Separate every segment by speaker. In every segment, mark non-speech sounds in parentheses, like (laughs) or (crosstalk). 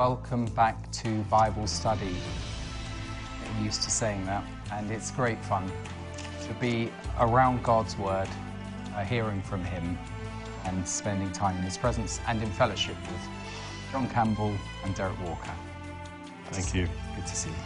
Speaker 1: welcome back to Bible study. I'm used to saying that, and it's great fun to be around God's Word, uh, hearing from Him, and spending time in His presence and in fellowship with John Campbell and Derek Walker.
Speaker 2: Thank you.
Speaker 1: Good to see you.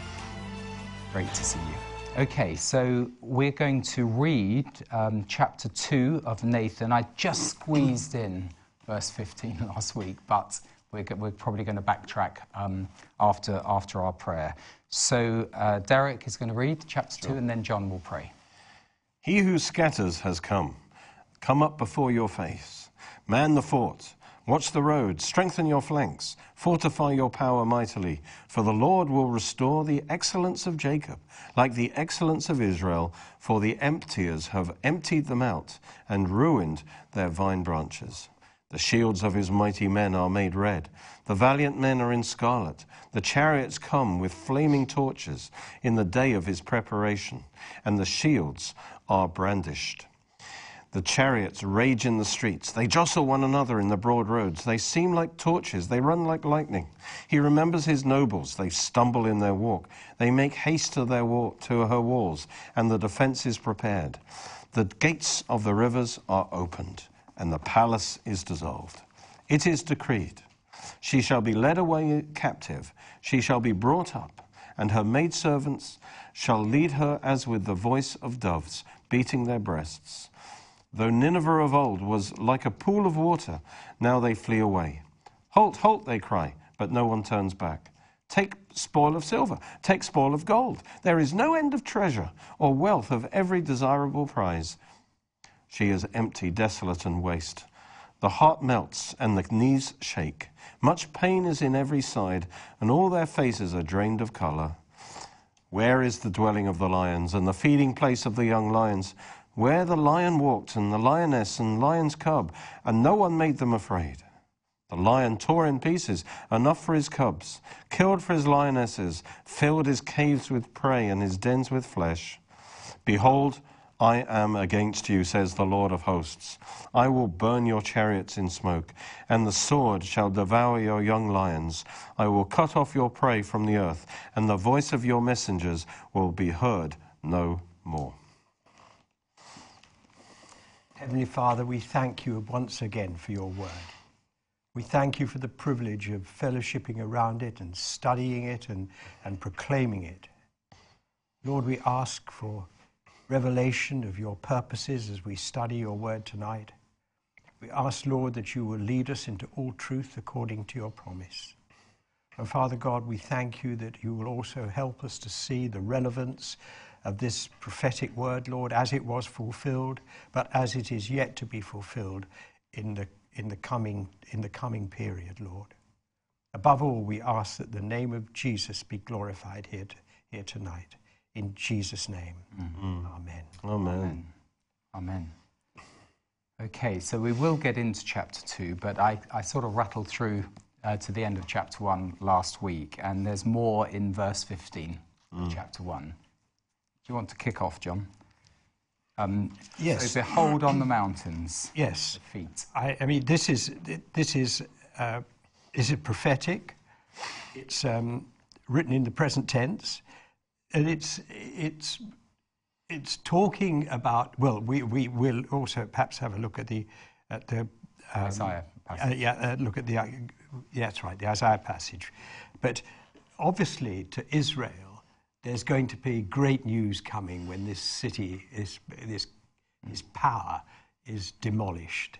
Speaker 1: Great to see you. Okay, so we're going to read um, chapter 2 of Nahum. I just squeezed in verse 15 (laughs) last week, but we're, we're probably going to backtrack um, after, after our prayer. So uh, Derek is going to read chapter sure. 2, and then John will pray.
Speaker 2: He who scatters has come. Come up before your face. Man the fort. Watch the road, strengthen your flanks, fortify your power mightily, for the Lord will restore the excellence of Jacob, like the excellence of Israel, for the emptiers have emptied them out and ruined their vine branches. The shields of his mighty men are made red. The valiant men are in scarlet. The chariots come with flaming torches in the day of his preparation, and the shields are brandished. The chariots rage in the streets. They jostle one another in the broad roads. They seem like torches. They run like lightning. He remembers his nobles. They stumble in their walk. They make haste to, their walk, to her walls, and the defense is prepared. The gates of the rivers are opened and the palace is dissolved. It is decreed she shall be led away captive, she shall be brought up, and her maidservants shall lead her as with the voice of doves, beating their breasts. Though Nineveh of old was like a pool of water, now they flee away. Halt, halt, they cry, but no one turns back. Take spoil of silver, take spoil of gold. There is no end of treasure or wealth of every desirable prize. She is empty, desolate, and waste. The heart melts and the knees shake. Much pain is in every side, and all their faces are drained of color. Where is the dwelling of the lions and the feeding place of the young lions? Where the lion walked, and the lioness and lion's cub, and no one made them afraid. The lion tore in pieces, enough for his cubs, killed for his lionesses, filled his caves with prey and his dens with flesh. Behold, I am against you, says the Lord of hosts. I will burn your chariots in smoke, and the sword shall devour your young lions. I will cut off your prey from the earth, and the voice of your messengers will be heard no more.
Speaker 3: Heavenly Father, we thank you once again for your word. We thank you for the privilege of fellowshipping around it and studying it and, and proclaiming it. Lord, we ask for revelation of your purposes as we study your word tonight. We ask, Lord, that you will lead us into all truth according to your promise. And Father God, we thank you that you will also help us to see the relevance of this prophetic word, Lord, as it was fulfilled, but as it is yet to be fulfilled in the, in the, coming, in the coming period, Lord. Above all, we ask that the name of Jesus be glorified here, here tonight. In Jesus' name. Mm-hmm. Amen.
Speaker 2: Amen.
Speaker 1: Amen. Okay, so we will get into chapter 2, but I, I sort of rattled through uh, to the end of chapter 1 last week, and there's more in verse 15 mm. chapter 1. Do you want to kick off, John?
Speaker 3: Um, yes.
Speaker 1: So behold on the mountains. (clears throat)
Speaker 3: Yes.
Speaker 1: The feet.
Speaker 3: I, I mean, this is this is uh, is it prophetic? It's um, written in the present tense and it's it's it's talking about. Well, we we will also perhaps have a look at the at the
Speaker 1: um, Isaiah passage. Uh,
Speaker 3: yeah, uh, look at the uh, yeah, that's right, the Isaiah passage. But obviously, to Israel, there's going to be great news coming when this city is this this power is demolished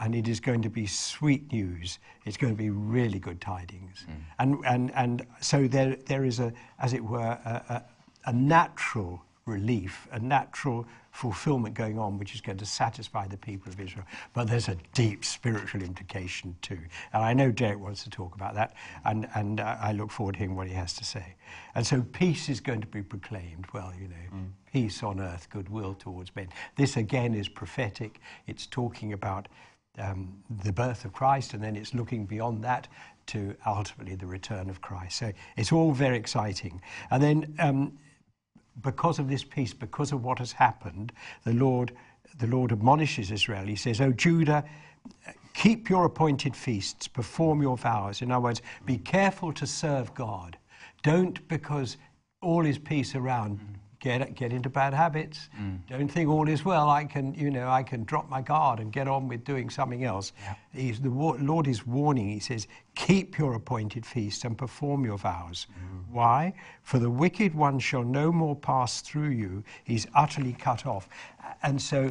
Speaker 3: and it is going to be sweet news. It's going to be really good tidings. Mm. And, and, and so there, there is, a, as it were, a, a, a natural relief, a natural fulfillment going on, which is going to satisfy the people of Israel. But there's a deep spiritual implication too. And I know Derek wants to talk about that, and, and I look forward to hearing what he has to say. And so peace is going to be proclaimed. Well, you know, mm. peace on earth, goodwill towards men. This again is prophetic. It's talking about um, the birth of Christ, and then it's looking beyond that to ultimately the return of Christ. So it's all very exciting. And then, um, because of this peace, because of what has happened, the Lord the Lord admonishes Israel. He says, "O Judah, keep your appointed feasts, perform your vows." In other words, be careful to serve God. Don't because all is peace around. Get, get into bad habits. Mm. Don't think all is well. I can, you know, I can drop my guard and get on with doing something else. He's, the Lord is warning. He says, "Keep your appointed feasts and perform your vows." Mm. Why? For the wicked one shall no more pass through you. He's utterly cut off. And so,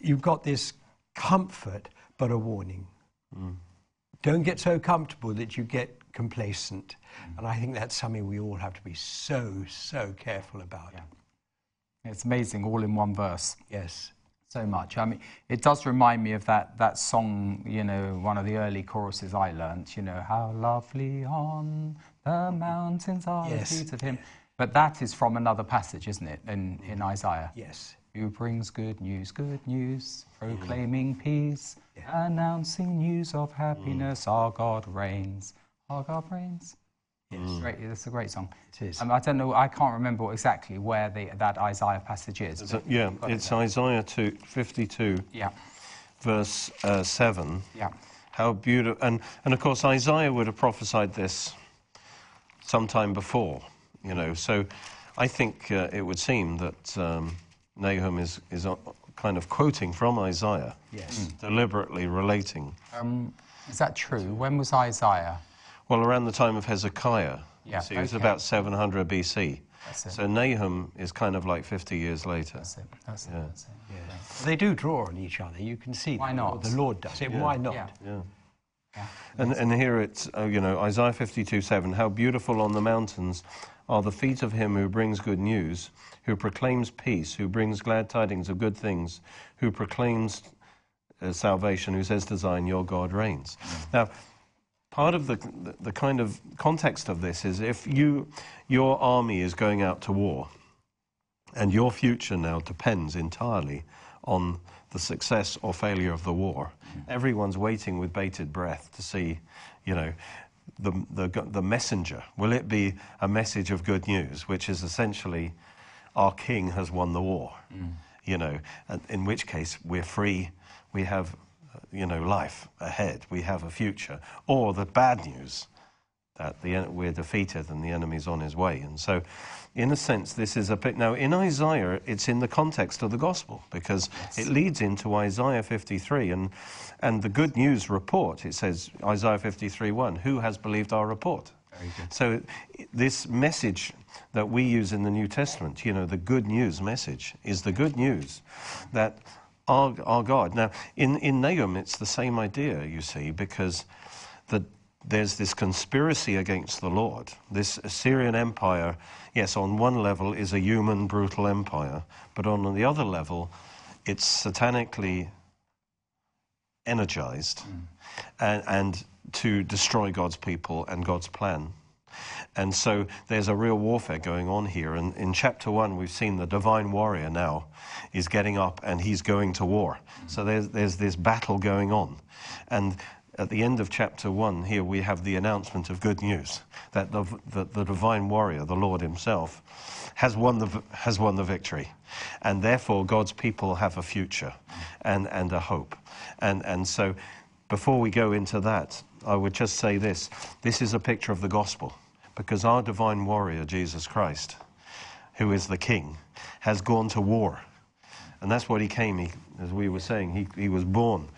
Speaker 3: you've got this comfort, but a warning. Mm. Don't get so comfortable that you get complacent. Mm. And I think that's something we all have to be so, so careful about.
Speaker 1: It's amazing, all in one verse.
Speaker 3: Yes.
Speaker 1: So much. I mean, it does remind me of that, that song, you know, one of the early choruses I learnt, you know, how lovely on the mountains are
Speaker 3: Yes.
Speaker 1: the feet of him. But that is from another passage, isn't it, in, in mm. Isaiah?
Speaker 3: Yes.
Speaker 1: Who brings good news, good news, proclaiming peace, announcing news of mm. happiness. Our God reigns. Our God reigns. Yes. Great, it's a great song.
Speaker 3: It is.
Speaker 1: Um, I don't know, I can't remember exactly where the, that Isaiah passage is.
Speaker 2: So,
Speaker 1: but
Speaker 2: yeah,
Speaker 1: you've it
Speaker 2: it's. Isaiah 2, 52,
Speaker 1: Yeah,
Speaker 2: verse uh, 7.
Speaker 1: yeah.
Speaker 2: How beautiful. And, and of course, Isaiah would have prophesied this sometime before, you know. So I think uh, it would seem that um, Nahum is, is uh, kind of quoting from Isaiah,
Speaker 3: Yes.
Speaker 2: deliberately relating.
Speaker 1: Um, is that true? When was Isaiah?
Speaker 2: Well, around the time of Hezekiah, you
Speaker 1: Yeah,
Speaker 2: see, it was
Speaker 1: okay.
Speaker 2: about 700 BC.
Speaker 1: That's it.
Speaker 2: So Nahum is kind of like 50 years later.
Speaker 1: That's it. That's it. That's it.
Speaker 3: They do draw on each other. You can see
Speaker 1: Why
Speaker 3: that.
Speaker 1: not?
Speaker 3: The Lord does it. Why not?
Speaker 1: Yeah.
Speaker 2: Yeah.
Speaker 1: Yeah.
Speaker 2: And, and here it's, uh, you know, Isaiah 52 7. How beautiful on the mountains are the feet of him who brings good news, who proclaims peace, who brings glad tidings of good things, who proclaims uh, salvation, who says to Zion, Your God reigns. Now, part of the, the, kind of context of this is if you, your army is going out to war, and your future now depends entirely on the success or failure of the war. Everyone's waiting with bated breath to see, you know, the, the, the messenger. Will it be a message of good news, which is essentially our king has won the war? Mm. You know, in which case we're free, we have, you know, life ahead, we have a future. Or the bad news, that the, we're defeated and the enemy's on his way. And so, in a sense, this is a bit. Now, in Isaiah, it's in the context of the gospel because it leads into Isaiah 53. And, and the good news report, it says, Isaiah 53 1, who has believed our report? So, this message that we use in the New Testament, you know, the good news message, is the good news that our, our God. Now, in, in Nahum, it's the same idea, you see, because the, there's this conspiracy against the Lord. This Assyrian Empire, yes, on one level is a human, brutal empire, but on the other level, it's satanically energized mm. and, and to destroy God's people and God's plan. And so there's a real warfare going on here. And in chapter one, we've seen the divine warrior now is getting up and he's going to war. So there's, there's this battle going on. And at the end of chapter one, here we have the announcement of good news that the, the, the divine warrior, the Lord himself, has won the, has won the victory. And therefore, God's people have a future and, and a hope. And, and so, before we go into that, I would just say this this is a picture of the gospel because our divine warrior, Jesus Christ, who is the king, has gone to war. And that's what he came, he, as we were saying, he, he was born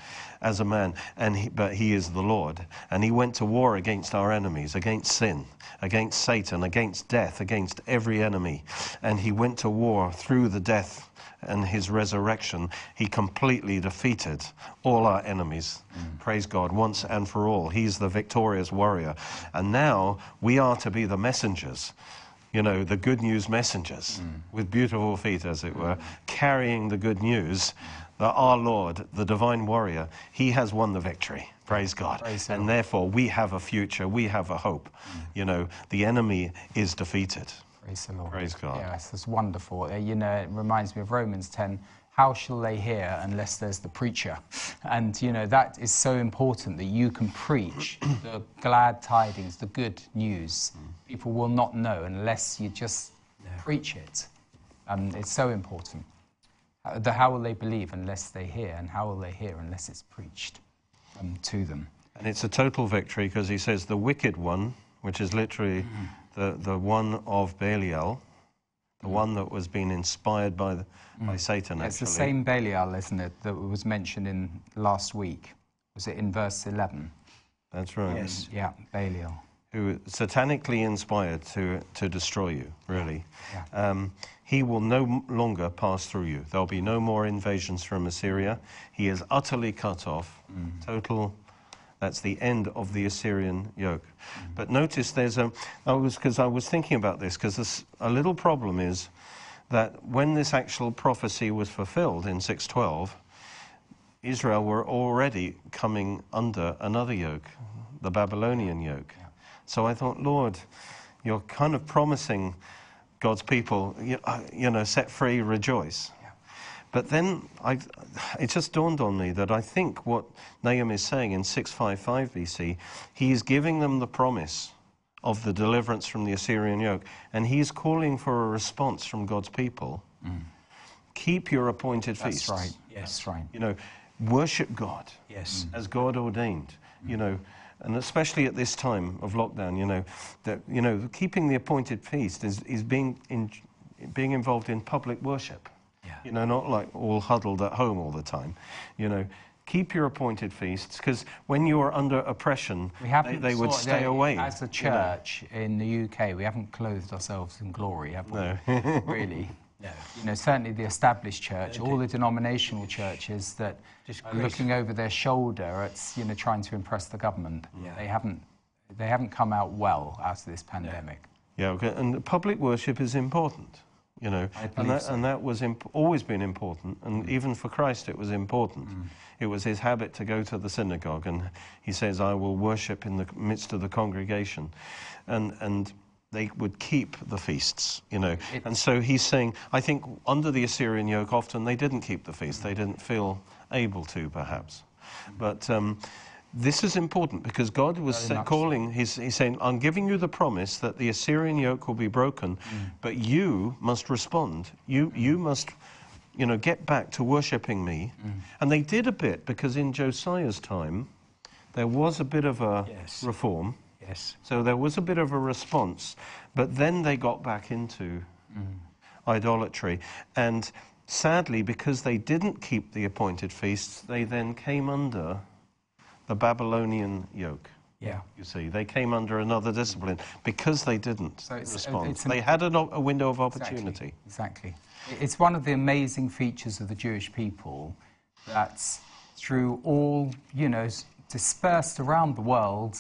Speaker 2: as a man, and he, but he is the Lord. And he went to war against our enemies, against sin, against Satan, against death, against every enemy. And he went to war through the death and his resurrection. He completely defeated all our enemies. Mm. Praise God, once and for all. He's the victorious warrior. And now we are to be the messengers you know, the good news messengers mm. with beautiful feet, as it were, carrying the good news that our Lord, the divine warrior, he has won the victory. Praise God.
Speaker 1: Praise
Speaker 2: and therefore, we have a future, we have a hope. Mm. You know, the enemy is defeated.
Speaker 1: Praise the Lord.
Speaker 2: Praise God.
Speaker 1: Yes, it's wonderful. Uh, You know, it reminds me of Romans 10. How shall they hear unless there's the preacher? (laughs) And, you know, that is so important that you can preach (clears throat) the glad tidings, the good news. People will not know unless you just preach it. Um, it's so important. The how will they believe unless they hear, and how will they hear unless it's preached um, to them?
Speaker 2: And it's a total victory because he says the wicked one, which is literally the, the one of Belial, the mm. one that was being inspired by, the, by mm. Satan, Actually.
Speaker 1: It's the same Belial, isn't it, that was mentioned in last week? Was it in verse 11?
Speaker 2: That's right.
Speaker 3: Yes.
Speaker 1: Yeah, Belial.
Speaker 2: Who satanically inspired to, to destroy you, really. Um, he will no longer pass through you. There'll be no more invasions from Assyria. He is utterly cut off. Mm. Total. That's the end of the Assyrian yoke. But notice there's a. I was because I was thinking about this because a little problem is that when this actual prophecy was fulfilled in 612, Israel were already coming under another yoke, the Babylonian yoke. So I thought, Lord, you're kind of promising God's people, you, uh, you know, set free, rejoice. But then I, it just dawned on me that I think what Nahum is saying in 655 BC, he is giving them the promise of the deliverance from the Assyrian yoke, and he's calling for a response from God's people. Mm. Keep your appointed
Speaker 1: That's
Speaker 2: feasts.
Speaker 1: right.
Speaker 3: Yes.
Speaker 1: That's right.
Speaker 2: You know, worship God
Speaker 3: Yes. Mm.
Speaker 2: as God ordained. Mm. You know, and especially at this time of lockdown, you know, that you know, keeping the appointed feast is, is being in, being involved in public worship.
Speaker 3: Yeah.
Speaker 2: You know, not like all huddled at home all the time. You know, keep your appointed feasts because when you are under oppression, they, they would stay
Speaker 1: they-
Speaker 2: away.
Speaker 1: As a
Speaker 2: you know.
Speaker 1: church in the UK, we haven't clothed ourselves in glory, have we?
Speaker 2: No. (laughs)
Speaker 1: really. (laughs)
Speaker 3: No.
Speaker 1: You know, certainly the established church, all the denominational churches that are looking over their shoulder at, you know, trying to impress the government. Yeah. They haven't, they haven't come out well out of this pandemic.
Speaker 2: Yeah, okay. and public worship is important, you know, and that,
Speaker 1: so.
Speaker 2: and that was imp- always been important, and
Speaker 1: Mm.
Speaker 2: even for Christ it was important. It was his habit to go to the synagogue, and he says, "I will worship in the midst of the congregation," and and they would keep the feasts, you know.
Speaker 1: It-
Speaker 2: and so he's saying, I think under the Assyrian yoke, often they didn't keep the feast; they didn't feel able to, perhaps, but. Um, this is important because God was calling, he's, he's saying, I'm giving you the promise that the Assyrian yoke will be broken,
Speaker 1: Mm.
Speaker 2: but you must respond. You, you must, you know, get back to worshipping me.
Speaker 1: Mm.
Speaker 2: And they did a bit because in Josiah's time, there was a bit of a
Speaker 3: Yes.
Speaker 2: reform.
Speaker 3: Yes.
Speaker 2: So there was a bit of a response, but then they got back into idolatry. And sadly, because they didn't keep the appointed feasts, they then came under the Babylonian yoke.
Speaker 1: Yeah.
Speaker 2: You see, they came under another discipline because they didn't
Speaker 1: So it's- uh,
Speaker 2: respond.
Speaker 1: it's an-
Speaker 2: they had a, a window of opportunity.
Speaker 1: Exactly. It's one of the amazing features of the Jewish people that through all, you know, dispersed around the world,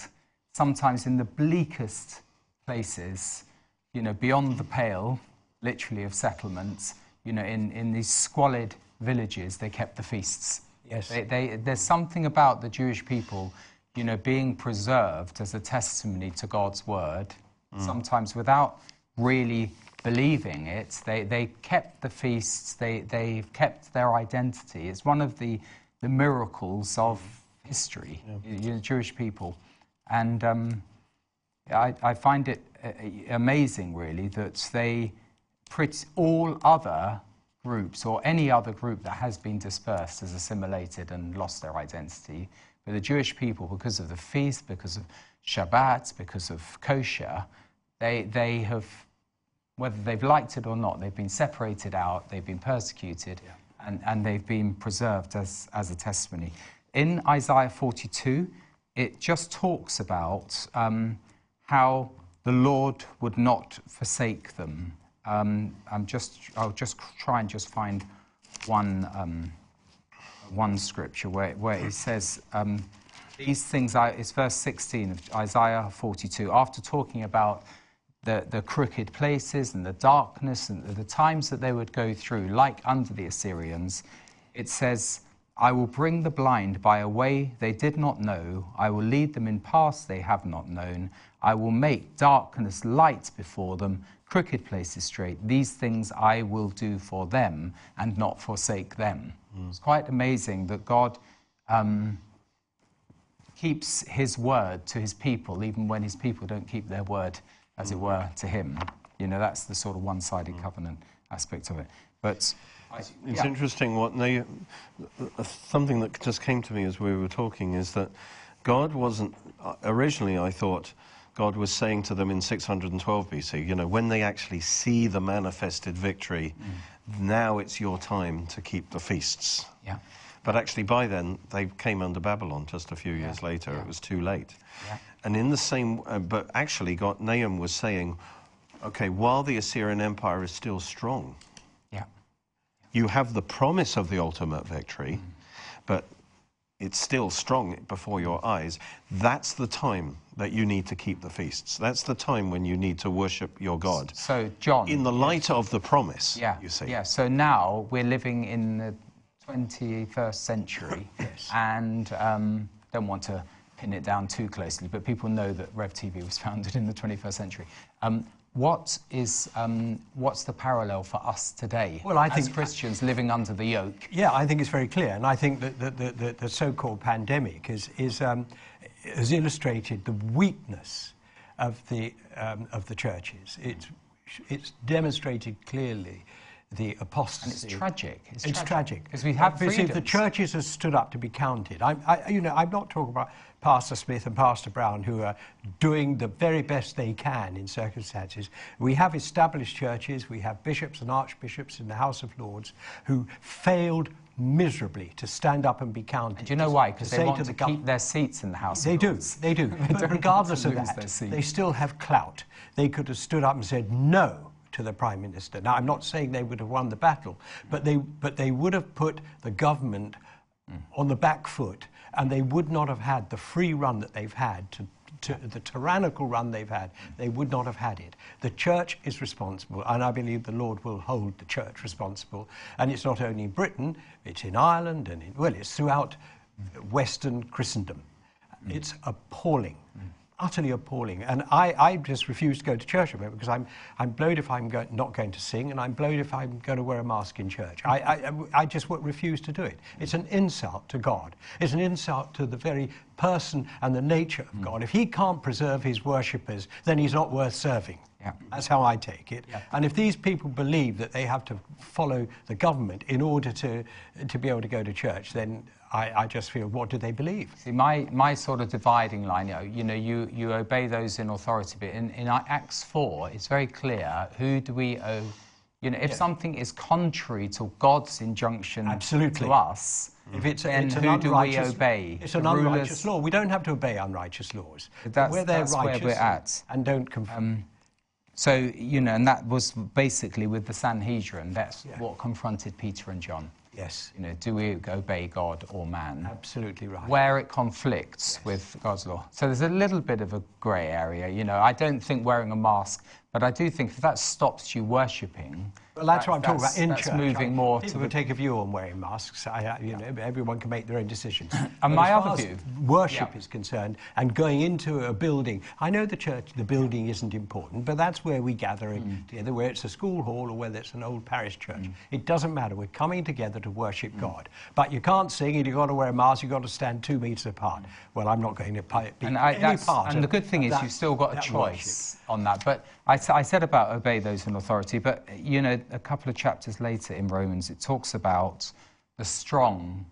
Speaker 1: sometimes in the bleakest places, you know, beyond the pale, literally, of settlements, you know, in, in these squalid villages, they kept the feasts.
Speaker 3: Yes.
Speaker 1: They, they, there's something about the Jewish people, you know, being preserved as a testimony to God's word, sometimes without really believing it. They, they kept the feasts, they, they've kept their identity. It's one of the, the miracles of history, you you know, Jewish people. And um, I, I find it uh, amazing, really, that they, pretty, all other groups or any other group that has been dispersed has assimilated and lost their identity. But the Jewish people, because of the feast, because of Shabbat, because of kosher, they, they have, whether they've liked it or not, they've been separated out, they've been persecuted, and, and they've been preserved as, as a testimony. In Isaiah 42, it just talks about um, how the Lord would not forsake them. Um, I'm just, I'll just try and just find one, um, one scripture where, where it says, um, these things, are, it's verse 16 of Isaiah 42, after talking about the, the crooked places and the darkness and the times that they would go through, like under the Assyrians, it says, I will bring the blind by a way they did not know. I will lead them in paths they have not known. I will make darkness light before them, crooked places straight. These things I will do for them and not forsake them. It's quite amazing that God um, keeps his word to his people, even when his people don't keep their word, as it were, to him. You know, that's the sort of one sided covenant aspect of it. But
Speaker 2: It's
Speaker 1: yeah.
Speaker 2: interesting what they, uh, something that just came to me as we were talking is that God wasn't, uh, originally I thought God was saying to them in 612 BC, you know, when they actually see the manifested victory, now it's your time to keep the feasts.
Speaker 1: Yeah.
Speaker 2: But actually, by then, they came under Babylon just a few years later. It was too late.
Speaker 1: Yeah.
Speaker 2: And in the same, uh, but actually, God, Nahum was saying, okay, while the Assyrian Empire is still strong,
Speaker 1: Yeah.
Speaker 2: you have the promise of the ultimate victory, but it's still strong before your eyes. That's the time that you need to keep the feasts. That's the time when you need to worship your God.
Speaker 1: So, John.
Speaker 2: In the light of the promise,
Speaker 1: yeah.
Speaker 2: you see.
Speaker 1: Yeah. So now we're living in the 21st century. (laughs) And um, don't want to pin it down too closely, but people know that Rev TV was (laughs) founded in the 21st century. Um, what is um, what's the parallel for us today
Speaker 3: Well, I
Speaker 1: as
Speaker 3: think-
Speaker 1: Christians living under the yoke?
Speaker 3: Yeah, I think it's very clear, and I think that the, the, the, the so-called pandemic is, is, um, has illustrated the weakness of the, um, of the churches. It's, it's demonstrated clearly the apostasy.
Speaker 1: And it's tragic. It's
Speaker 3: It's,
Speaker 1: tragic,
Speaker 3: tragic
Speaker 1: 'cause we have
Speaker 3: Obviously, if the churches have stood up to be counted. I'm, I, you know, I'm not talking about Pastor Smith and Pastor Brown who are doing the very best they can in circumstances. We have established churches. We have bishops and archbishops in the House of Lords who failed miserably to stand up and be counted.
Speaker 1: Do you know why? Because they want to,
Speaker 3: the gov-
Speaker 1: keep their seats in the House.
Speaker 3: they do, they do. (laughs)
Speaker 1: don't
Speaker 3: but regardless of that, they still have clout. They could have stood up and said no to the prime minister. Now, I'm not saying they would have won the battle, but they, but they would have put the government on the back foot, and they would not have had the free run that they've had to. To the tyrannical run they've had, they would not have had it. The church is responsible, and I believe the Lord will hold the church responsible. And it's not only in Britain, it's in Ireland, and in, well, it's throughout Western Christendom. It's appalling, utterly appalling. And I, I just refuse to go to church about it because I'm, I'm blowed if I'm go- not going to sing, and I'm blowed if I'm going to wear a mask in church. I, I, I just w- refuse to do it. It's an insult to God. It's an insult to the very person and the nature of hmm. God. If He can't preserve His worshippers, then He's not worth serving.
Speaker 1: Yeah.
Speaker 3: That's how I take it. And if these people believe that they have to follow the government in order to, to be able to go to church, then I, I just feel, what do they believe?
Speaker 1: See, my, my sort of dividing line, you know, you, know, you, you obey those in authority, but in, in Acts 4, it's very clear who do we owe. You know, if something is contrary to God's injunction
Speaker 3: Absolutely.
Speaker 1: to us,
Speaker 3: If it's,
Speaker 1: then
Speaker 3: it's
Speaker 1: who do we obey?
Speaker 3: It's
Speaker 1: The
Speaker 3: an unrighteous
Speaker 1: rulers-
Speaker 3: law. We don't have to obey unrighteous laws.
Speaker 1: That's-
Speaker 3: where they're
Speaker 1: that's where we're at.
Speaker 3: and don't conform.
Speaker 1: Um, so, you know, and that was basically with the Sanhedrin. That's what confronted Peter and John.
Speaker 3: Yes,
Speaker 1: You know, do we obey God or man?
Speaker 3: absolutely right.
Speaker 1: where it conflicts with God's law. So there's a little bit of a grey area. You know, I don't think wearing a mask, but I do think if that stops you worshipping,
Speaker 3: Well, that's
Speaker 1: that-
Speaker 3: what I'm talking about in
Speaker 1: that's
Speaker 3: church.
Speaker 1: moving
Speaker 3: I-
Speaker 1: more
Speaker 3: people
Speaker 1: to the
Speaker 3: take a view on wearing masks. I, you know, everyone can make their own decisions. (clears throat) But
Speaker 1: my
Speaker 3: as
Speaker 1: other
Speaker 3: far as
Speaker 1: view-
Speaker 3: worship
Speaker 1: Yeah.
Speaker 3: is concerned, and going into a building, I know the church, the building isn't important, but that's where we gather
Speaker 1: Mm.
Speaker 3: together, whether it's a school hall or whether it's an old parish church. It doesn't matter. We're coming together to
Speaker 1: Mm.
Speaker 3: worship God. But you can't sing, and you've got to wear a mask. You've got to stand two meters apart. Well, I'm not going to be
Speaker 1: and, I,
Speaker 3: any part.
Speaker 1: and the good thing is
Speaker 3: that-
Speaker 1: you've still got a choice on that. But I, I said about obey those in authority, but you know, a couple of chapters later in Romans, it talks about the strong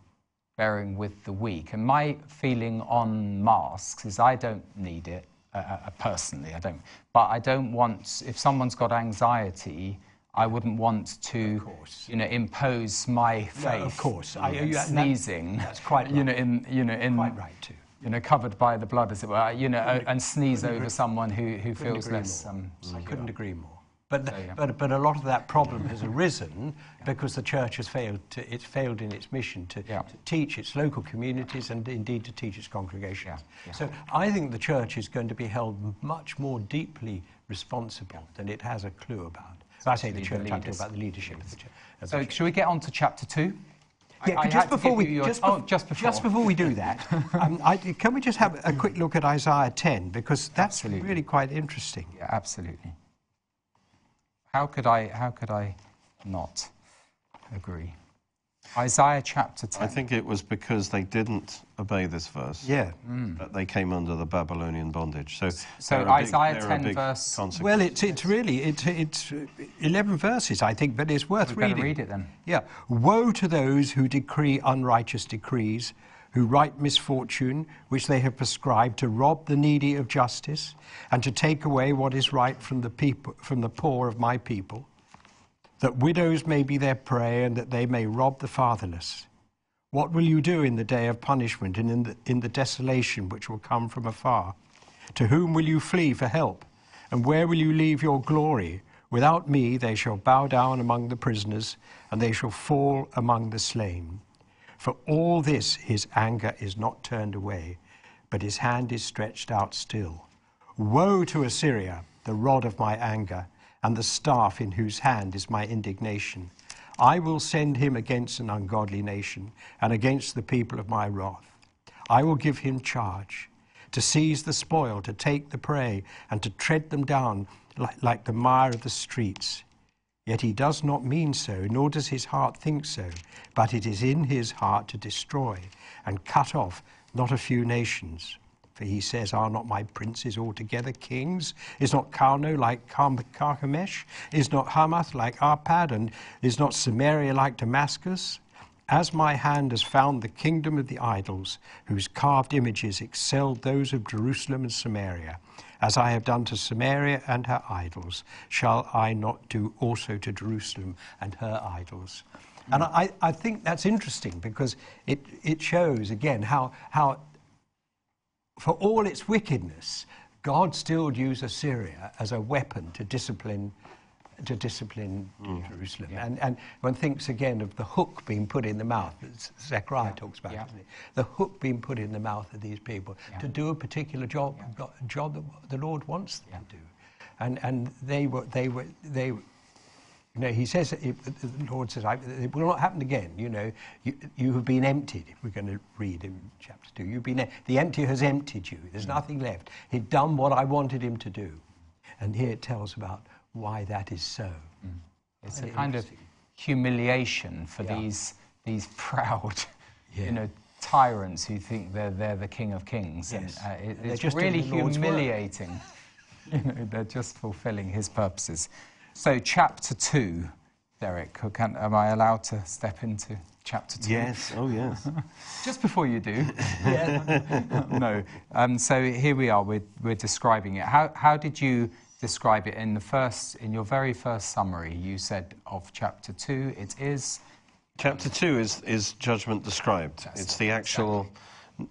Speaker 1: bearing with the weak. And my feeling on masks is I don't need it uh, uh, personally. I don't. But I don't want if someone's got anxiety. I wouldn't want to, you know, impose my faith.
Speaker 3: of course. I-
Speaker 1: you
Speaker 3: that-
Speaker 1: sneezing.
Speaker 3: that's quite
Speaker 1: You know, in you know, in
Speaker 3: Quite right, too.
Speaker 1: you know, covered by the blood, as it were, you know, and sneeze over someone who, who
Speaker 3: Couldn't
Speaker 1: feels less. Um,
Speaker 3: I couldn't agree more. But, the-
Speaker 1: yeah.
Speaker 3: but, but a lot of that problem has (laughs) arisen because the church has failed, to, it's failed in its mission to,
Speaker 1: Yeah.
Speaker 3: to teach its local communities and indeed to teach its congregations.
Speaker 1: Yeah, yeah.
Speaker 3: So I think the church is going to be held much more deeply responsible than it has a clue about. I say the church,
Speaker 1: the
Speaker 3: I'm talking about the leadership of the church. of the
Speaker 1: so,
Speaker 3: church.
Speaker 1: should we get on to chapter two?
Speaker 3: Yeah,
Speaker 1: I
Speaker 3: just before we
Speaker 1: your-
Speaker 3: just,
Speaker 1: oh, just before.
Speaker 3: just before we do that, (laughs) um, I, can we just have a quick look at Isaiah 10 because that's
Speaker 1: Absolutely.
Speaker 3: really quite interesting.
Speaker 1: Yeah, absolutely. How could I? How could I not agree? Isaiah chapter 10.
Speaker 2: I think it was because they didn't obey this verse
Speaker 3: Yeah.
Speaker 2: that they came under the Babylonian bondage. So,
Speaker 1: So
Speaker 2: they're big-
Speaker 1: Isaiah 10 verse-
Speaker 3: Well, it's, it's really, it's, it's uh, 11 verses, I think, but it's worth
Speaker 1: We better
Speaker 3: reading.
Speaker 1: read it then.
Speaker 3: Yeah. Woe to those who decree unrighteous decrees, who write misfortune, which they have prescribed, to rob the needy of justice, and to take away what is right from the, people, from the poor of my people, that widows may be their prey, and that they may rob the fatherless. What will you do in the day of punishment and in the, in the desolation which will come from afar? To whom will you flee for help? And where will you leave your glory? Without me they shall bow down among the prisoners, and they shall fall among the slain. For all this his anger is not turned away, but his hand is stretched out still. Woe to Assyria, the rod of my anger, and the staff in whose hand is my indignation. I will send him against an ungodly nation, and against the people of my wrath. I will give him charge to seize the spoil, to take the prey, and to tread them down like, like the mire of the streets. Yet he does not mean so, nor does his heart think so, but it is in his heart to destroy and cut off not a few nations. For he says, Are not my princes altogether kings? Is not Calno like Car- Carchemish? Is not Hamath like Arpad? And is not Samaria like Damascus? As my hand has found the kingdom of the idols, whose carved images excelled those of Jerusalem and Samaria, as I have done to Samaria and her idols, shall I not do also to Jerusalem and her idols? And I, I think that's interesting because it, it shows again how, how, for all its wickedness, God still used Assyria as a weapon to discipline to discipline mm. Jerusalem. And, and one thinks again of the hook being put in the mouth, that Zechariah talks about,
Speaker 1: Yeah.
Speaker 3: The hook being put in the mouth of these people to do a particular job, job that the Lord wants them to do. And, and they were, they were, they were, you know, he says, it, the Lord says, I, it will not happen again. You know, you, you have been emptied. We're going to read in chapter 2. You've been, the empty has emptied you. There's mm. nothing left. He'd done what I wanted him to do. And here it tells about why that is so.
Speaker 1: It's a kind of humiliation for
Speaker 3: Yeah.
Speaker 1: these, these (laughs) proud,
Speaker 3: Yeah.
Speaker 1: you know, tyrants who think they're, they're the king of kings.
Speaker 3: Yes.
Speaker 1: And, uh, it- it's
Speaker 3: just
Speaker 1: really
Speaker 3: the Lord's work.
Speaker 1: humiliating. (laughs) you know, they're just fulfilling his purposes. So, chapter 2, Derek, can, am I allowed to step into chapter 2?
Speaker 2: Yes, oh yes. (laughs)
Speaker 1: Just before you do. no. Um, so here we are. We're, we're describing it. How, how did you describe it in the first, in your very first summary? You said of chapter two, it is.
Speaker 2: Chapter 2 is, is judgment described.
Speaker 1: That's
Speaker 2: it's
Speaker 1: it,
Speaker 2: the actual,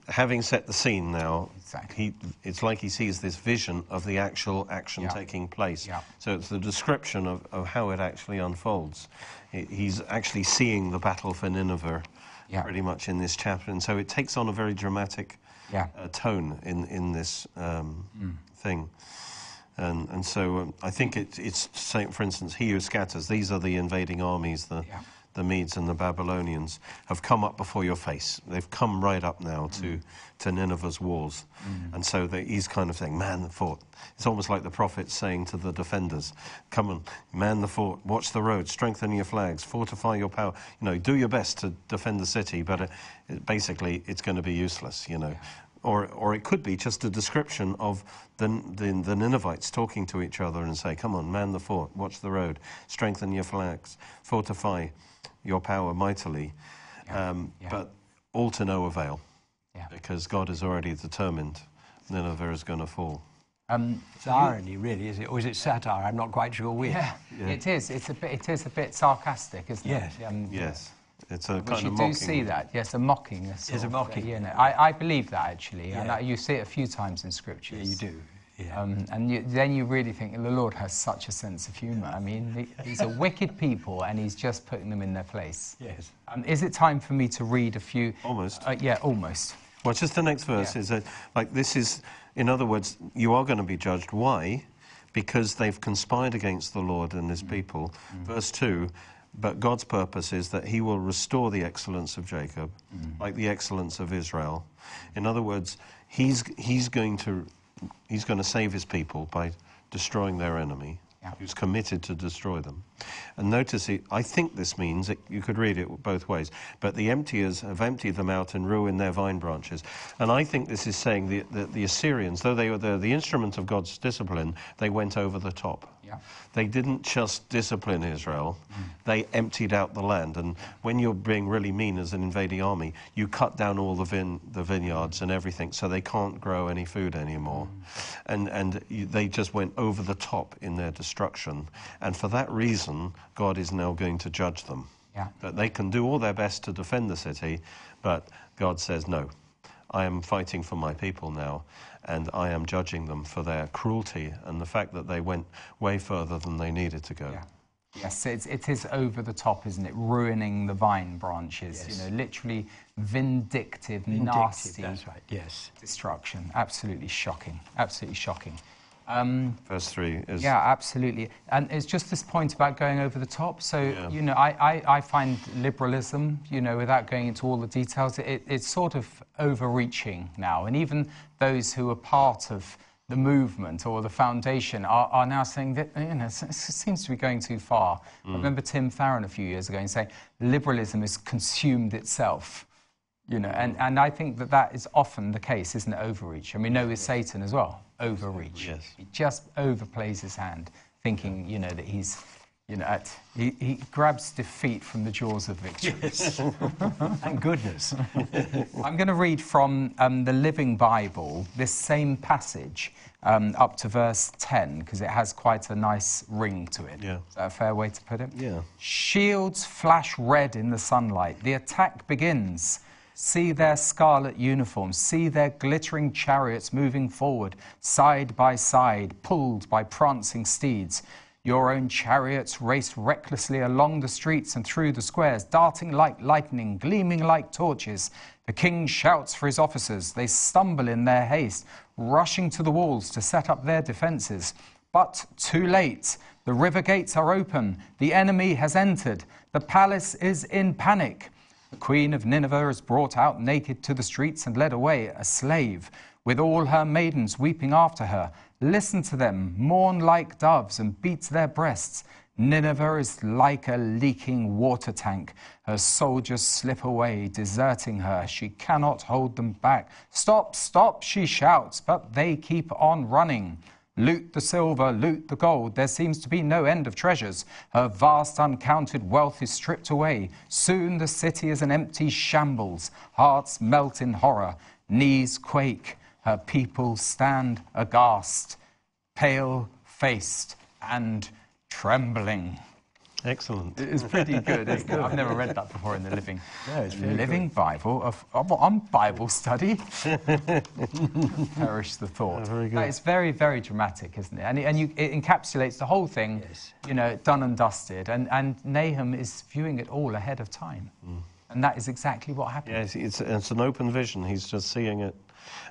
Speaker 2: having set the scene now,
Speaker 1: Exactly.
Speaker 2: he, it's like he sees this vision of the actual action
Speaker 1: Yeah.
Speaker 2: taking place.
Speaker 1: Yeah.
Speaker 2: So it's the description of, of how it actually unfolds. He's actually seeing the battle for Nineveh
Speaker 1: Yeah.
Speaker 2: pretty much in this chapter. And so it takes on a very dramatic
Speaker 1: Yeah.
Speaker 2: uh, tone in, in this um, thing. And, and so um, I think it, it's saying, for instance, he who scatters, these are the invading armies, the,
Speaker 1: Yeah.
Speaker 2: the Medes and the Babylonians, have come up before your face. They've come right up now to, mm. to Nineveh's walls. Mm. And so they, he's kind of saying, man the fort. It's almost like the prophet saying to the defenders, come on, man the fort, watch the road, strengthen your flags, fortify your power. You know, do your best to defend the city, but it, basically it's going to be useless, you know. Or, or it could be just a description of the, the, the Ninevites talking to each other and say, Come on, man the fort, watch the road, strengthen your flags, fortify your power mightily. Um,
Speaker 1: yeah.
Speaker 2: But all to no avail,
Speaker 1: Yeah.
Speaker 2: because God has already determined Nineveh is going to fall.
Speaker 1: Um,
Speaker 3: It's irony, really, is it? Or is it satire? I'm not quite sure which.
Speaker 1: yeah, it is. It's a bit. It is a bit sarcastic, isn't
Speaker 3: Yes.
Speaker 1: it? Um,
Speaker 2: Yes, it's a
Speaker 1: Which
Speaker 2: kind
Speaker 1: you
Speaker 2: of
Speaker 1: do see that, yes, a mocking. a
Speaker 3: It's a
Speaker 1: of,
Speaker 3: mocking.
Speaker 1: You know, I, I believe that actually, and
Speaker 3: Yeah.
Speaker 1: that you see it a few times in scriptures.
Speaker 3: Yeah, you do. Yeah.
Speaker 1: Um, and you, then you really think the Lord has such a sense of humour. I mean, he- (laughs) these are wicked people, and He's just putting them in their place.
Speaker 3: yes.
Speaker 1: Um, is it time for me to read a few?
Speaker 2: Almost.
Speaker 1: Uh, yeah, almost.
Speaker 2: Well, just the next verse
Speaker 1: Yeah.
Speaker 2: is that, like, this is, in other words, you are going to be judged. Why? Because they've conspired against the Lord and his people. Verse 2 But God's purpose is that he will restore the excellence of Jacob, mm. like the excellence of Israel. In other words, he's, he's, going to, he's going to save his people by destroying their enemy.
Speaker 1: Yeah.
Speaker 2: who's committed to destroy them. And notice, it, I think this means, it, you could read it both ways, but the emptiers have emptied them out and ruined their vine branches. And I think this is saying the, the, the Assyrians, though they were the, the instrument of God's discipline, they went over the top.
Speaker 1: Yeah.
Speaker 2: They didn't just discipline Israel, hmm. they emptied out the land. And when you're being really mean as an invading army, you cut down all the, vin- the vineyards and everything so they can't grow any food anymore. Hmm. And, and you, they just went over the top in their destruction. And for that reason, God is now going to judge them.
Speaker 1: Yeah.
Speaker 2: That they can do all their best to defend the city, but God says, no, I am fighting for my people now, and I am judging them for their cruelty and the fact that they went way further than they needed to go.
Speaker 1: Yeah. Yes, it's, it is over the top, isn't it? Ruining the vine branches.
Speaker 3: Yes.
Speaker 1: You know, literally vindictive,
Speaker 3: Vindictive,
Speaker 1: nasty
Speaker 3: That's right. Yes.
Speaker 1: destruction. Absolutely shocking. Absolutely shocking. Um,
Speaker 2: Verse 3 is.
Speaker 1: yeah, absolutely. And it's just this point about going over the top. So,
Speaker 2: Yeah.
Speaker 1: you know, I, I, I find liberalism, you know, without going into all the details, it, it's sort of overreaching now. And even those who are part of the movement or the foundation are, are now saying that, you know, it seems to be going too far. I remember Tim Farron a few years ago and saying liberalism has consumed itself. You know, and, and I think that that is often the case, isn't it? Overreach. And we know with Satan as well, overreach.
Speaker 2: Yes.
Speaker 1: He just overplays his hand, thinking, you know, that he's, you know, at, he, he grabs defeat from the jaws of victory. (laughs)
Speaker 3: Thank goodness.
Speaker 1: I'm going to read from um, the Living Bible this same passage um, up to verse 10 because it has quite a nice ring to it.
Speaker 2: Yeah.
Speaker 1: Is that a fair way to put it?
Speaker 2: Yeah.
Speaker 1: Shields flash red in the sunlight. The attack begins. See their scarlet uniforms. See their glittering chariots moving forward, side by side, pulled by prancing steeds. Your own chariots race recklessly along the streets and through the squares, darting like lightning, gleaming like torches. The king shouts for his officers. They stumble in their haste, rushing to the walls to set up their defenses. But too late. The river gates are open. The enemy has entered. The palace is in panic. The queen of Nineveh is brought out naked to the streets and led away, a slave, with all her maidens weeping after her. Listen to them, mourn like doves, and beat their breasts. Nineveh is like a leaking water tank. Her soldiers slip away, deserting her. She cannot hold them back. Stop, stop, she shouts, but they keep on running. Loot the silver, loot the gold. There seems to be no end of treasures. Her vast, uncounted wealth is stripped away. Soon the city is an empty shambles. Hearts melt in horror, knees quake. Her people stand aghast, pale faced and trembling.
Speaker 2: Excellent.
Speaker 1: It's pretty good, isn't it? I've never read that before in the Living,
Speaker 3: No, it's very
Speaker 1: living Bible of on Bible study. (laughs) Perish the thought.
Speaker 2: very good.
Speaker 1: It's very, very dramatic, isn't it? And, it- and you, it encapsulates the whole thing,
Speaker 3: Yes.
Speaker 1: you know, done and dusted. And, and Nahum is viewing it all ahead of time. Mm. And that is exactly what happened.
Speaker 2: Yeah, it's, it's, it's an open vision. He's just seeing it.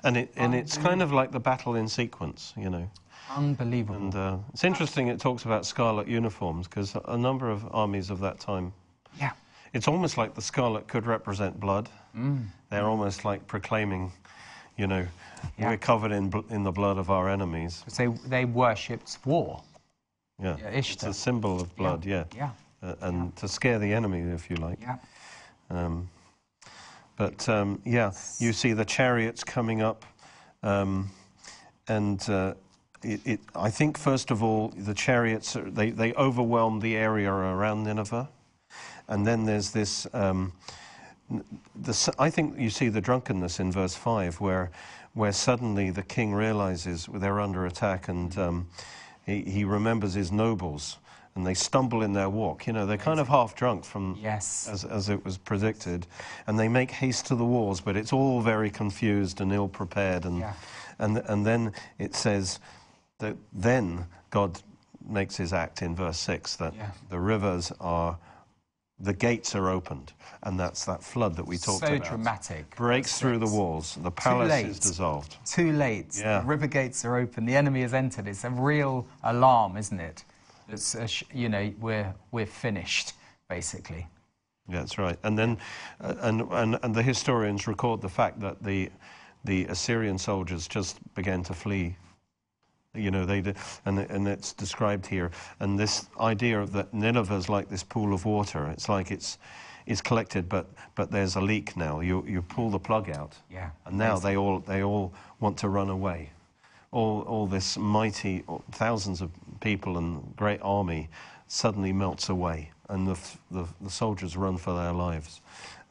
Speaker 2: And, it, and it's kind of like the battle in sequence, you know.
Speaker 1: Unbelievable.
Speaker 2: And uh, it's interesting it talks about scarlet uniforms because a number of armies of that time,
Speaker 1: yeah.
Speaker 2: it's almost like the scarlet could represent blood.
Speaker 1: Mm.
Speaker 2: They're almost like proclaiming, you know,
Speaker 1: Yeah.
Speaker 2: we're covered in, in the blood of our enemies.
Speaker 1: They, they worshipped war.
Speaker 2: Yeah,
Speaker 1: Yeah,
Speaker 2: it's a symbol of blood, yeah.
Speaker 1: Yeah.
Speaker 2: Uh, and to scare the enemy, if you like.
Speaker 1: Yeah.
Speaker 2: Um, but um, yeah, you see the chariots coming up, um, and uh, it, it, I think first of all the chariots are- they they overwhelm the area around Nineveh, and then there's this. Um, n- the, s- I think you see the drunkenness in verse five, where where suddenly the king realizes they're under attack, and um, he, he remembers his nobles. And they stumble in their walk. You know, they're kind of half drunk from
Speaker 1: Yes.
Speaker 2: as, as it was predicted, and they make haste to the wars, but it's all very confused and ill prepared. And,
Speaker 1: Yeah.
Speaker 2: and, and then it says that then God makes his act in verse 6 that
Speaker 1: Yeah.
Speaker 2: the rivers are, the gates are opened, and that's that flood that we talked
Speaker 1: so
Speaker 2: about.
Speaker 1: dramatic.
Speaker 2: Breaks through the walls, the palace is dissolved.
Speaker 1: Too late.
Speaker 2: Yeah.
Speaker 1: The river gates are open. The enemy has entered. It's a real alarm, isn't it? It's a sh- you know we're we're finished basically.
Speaker 2: Yeah, that's right. And then, uh, and, and, and the historians record the fact that the, the Assyrian soldiers just began to flee You know, they, d- and, and it's described here. And this idea that Nineveh is like this pool of water. It's like it's, it's collected, but, but there's a leak now. You, you pull the plug out.
Speaker 1: Yeah,
Speaker 2: And now they all, they all want to run away. All, all this mighty, thousands of people and great army suddenly melts away. And the, the, the soldiers run for their lives.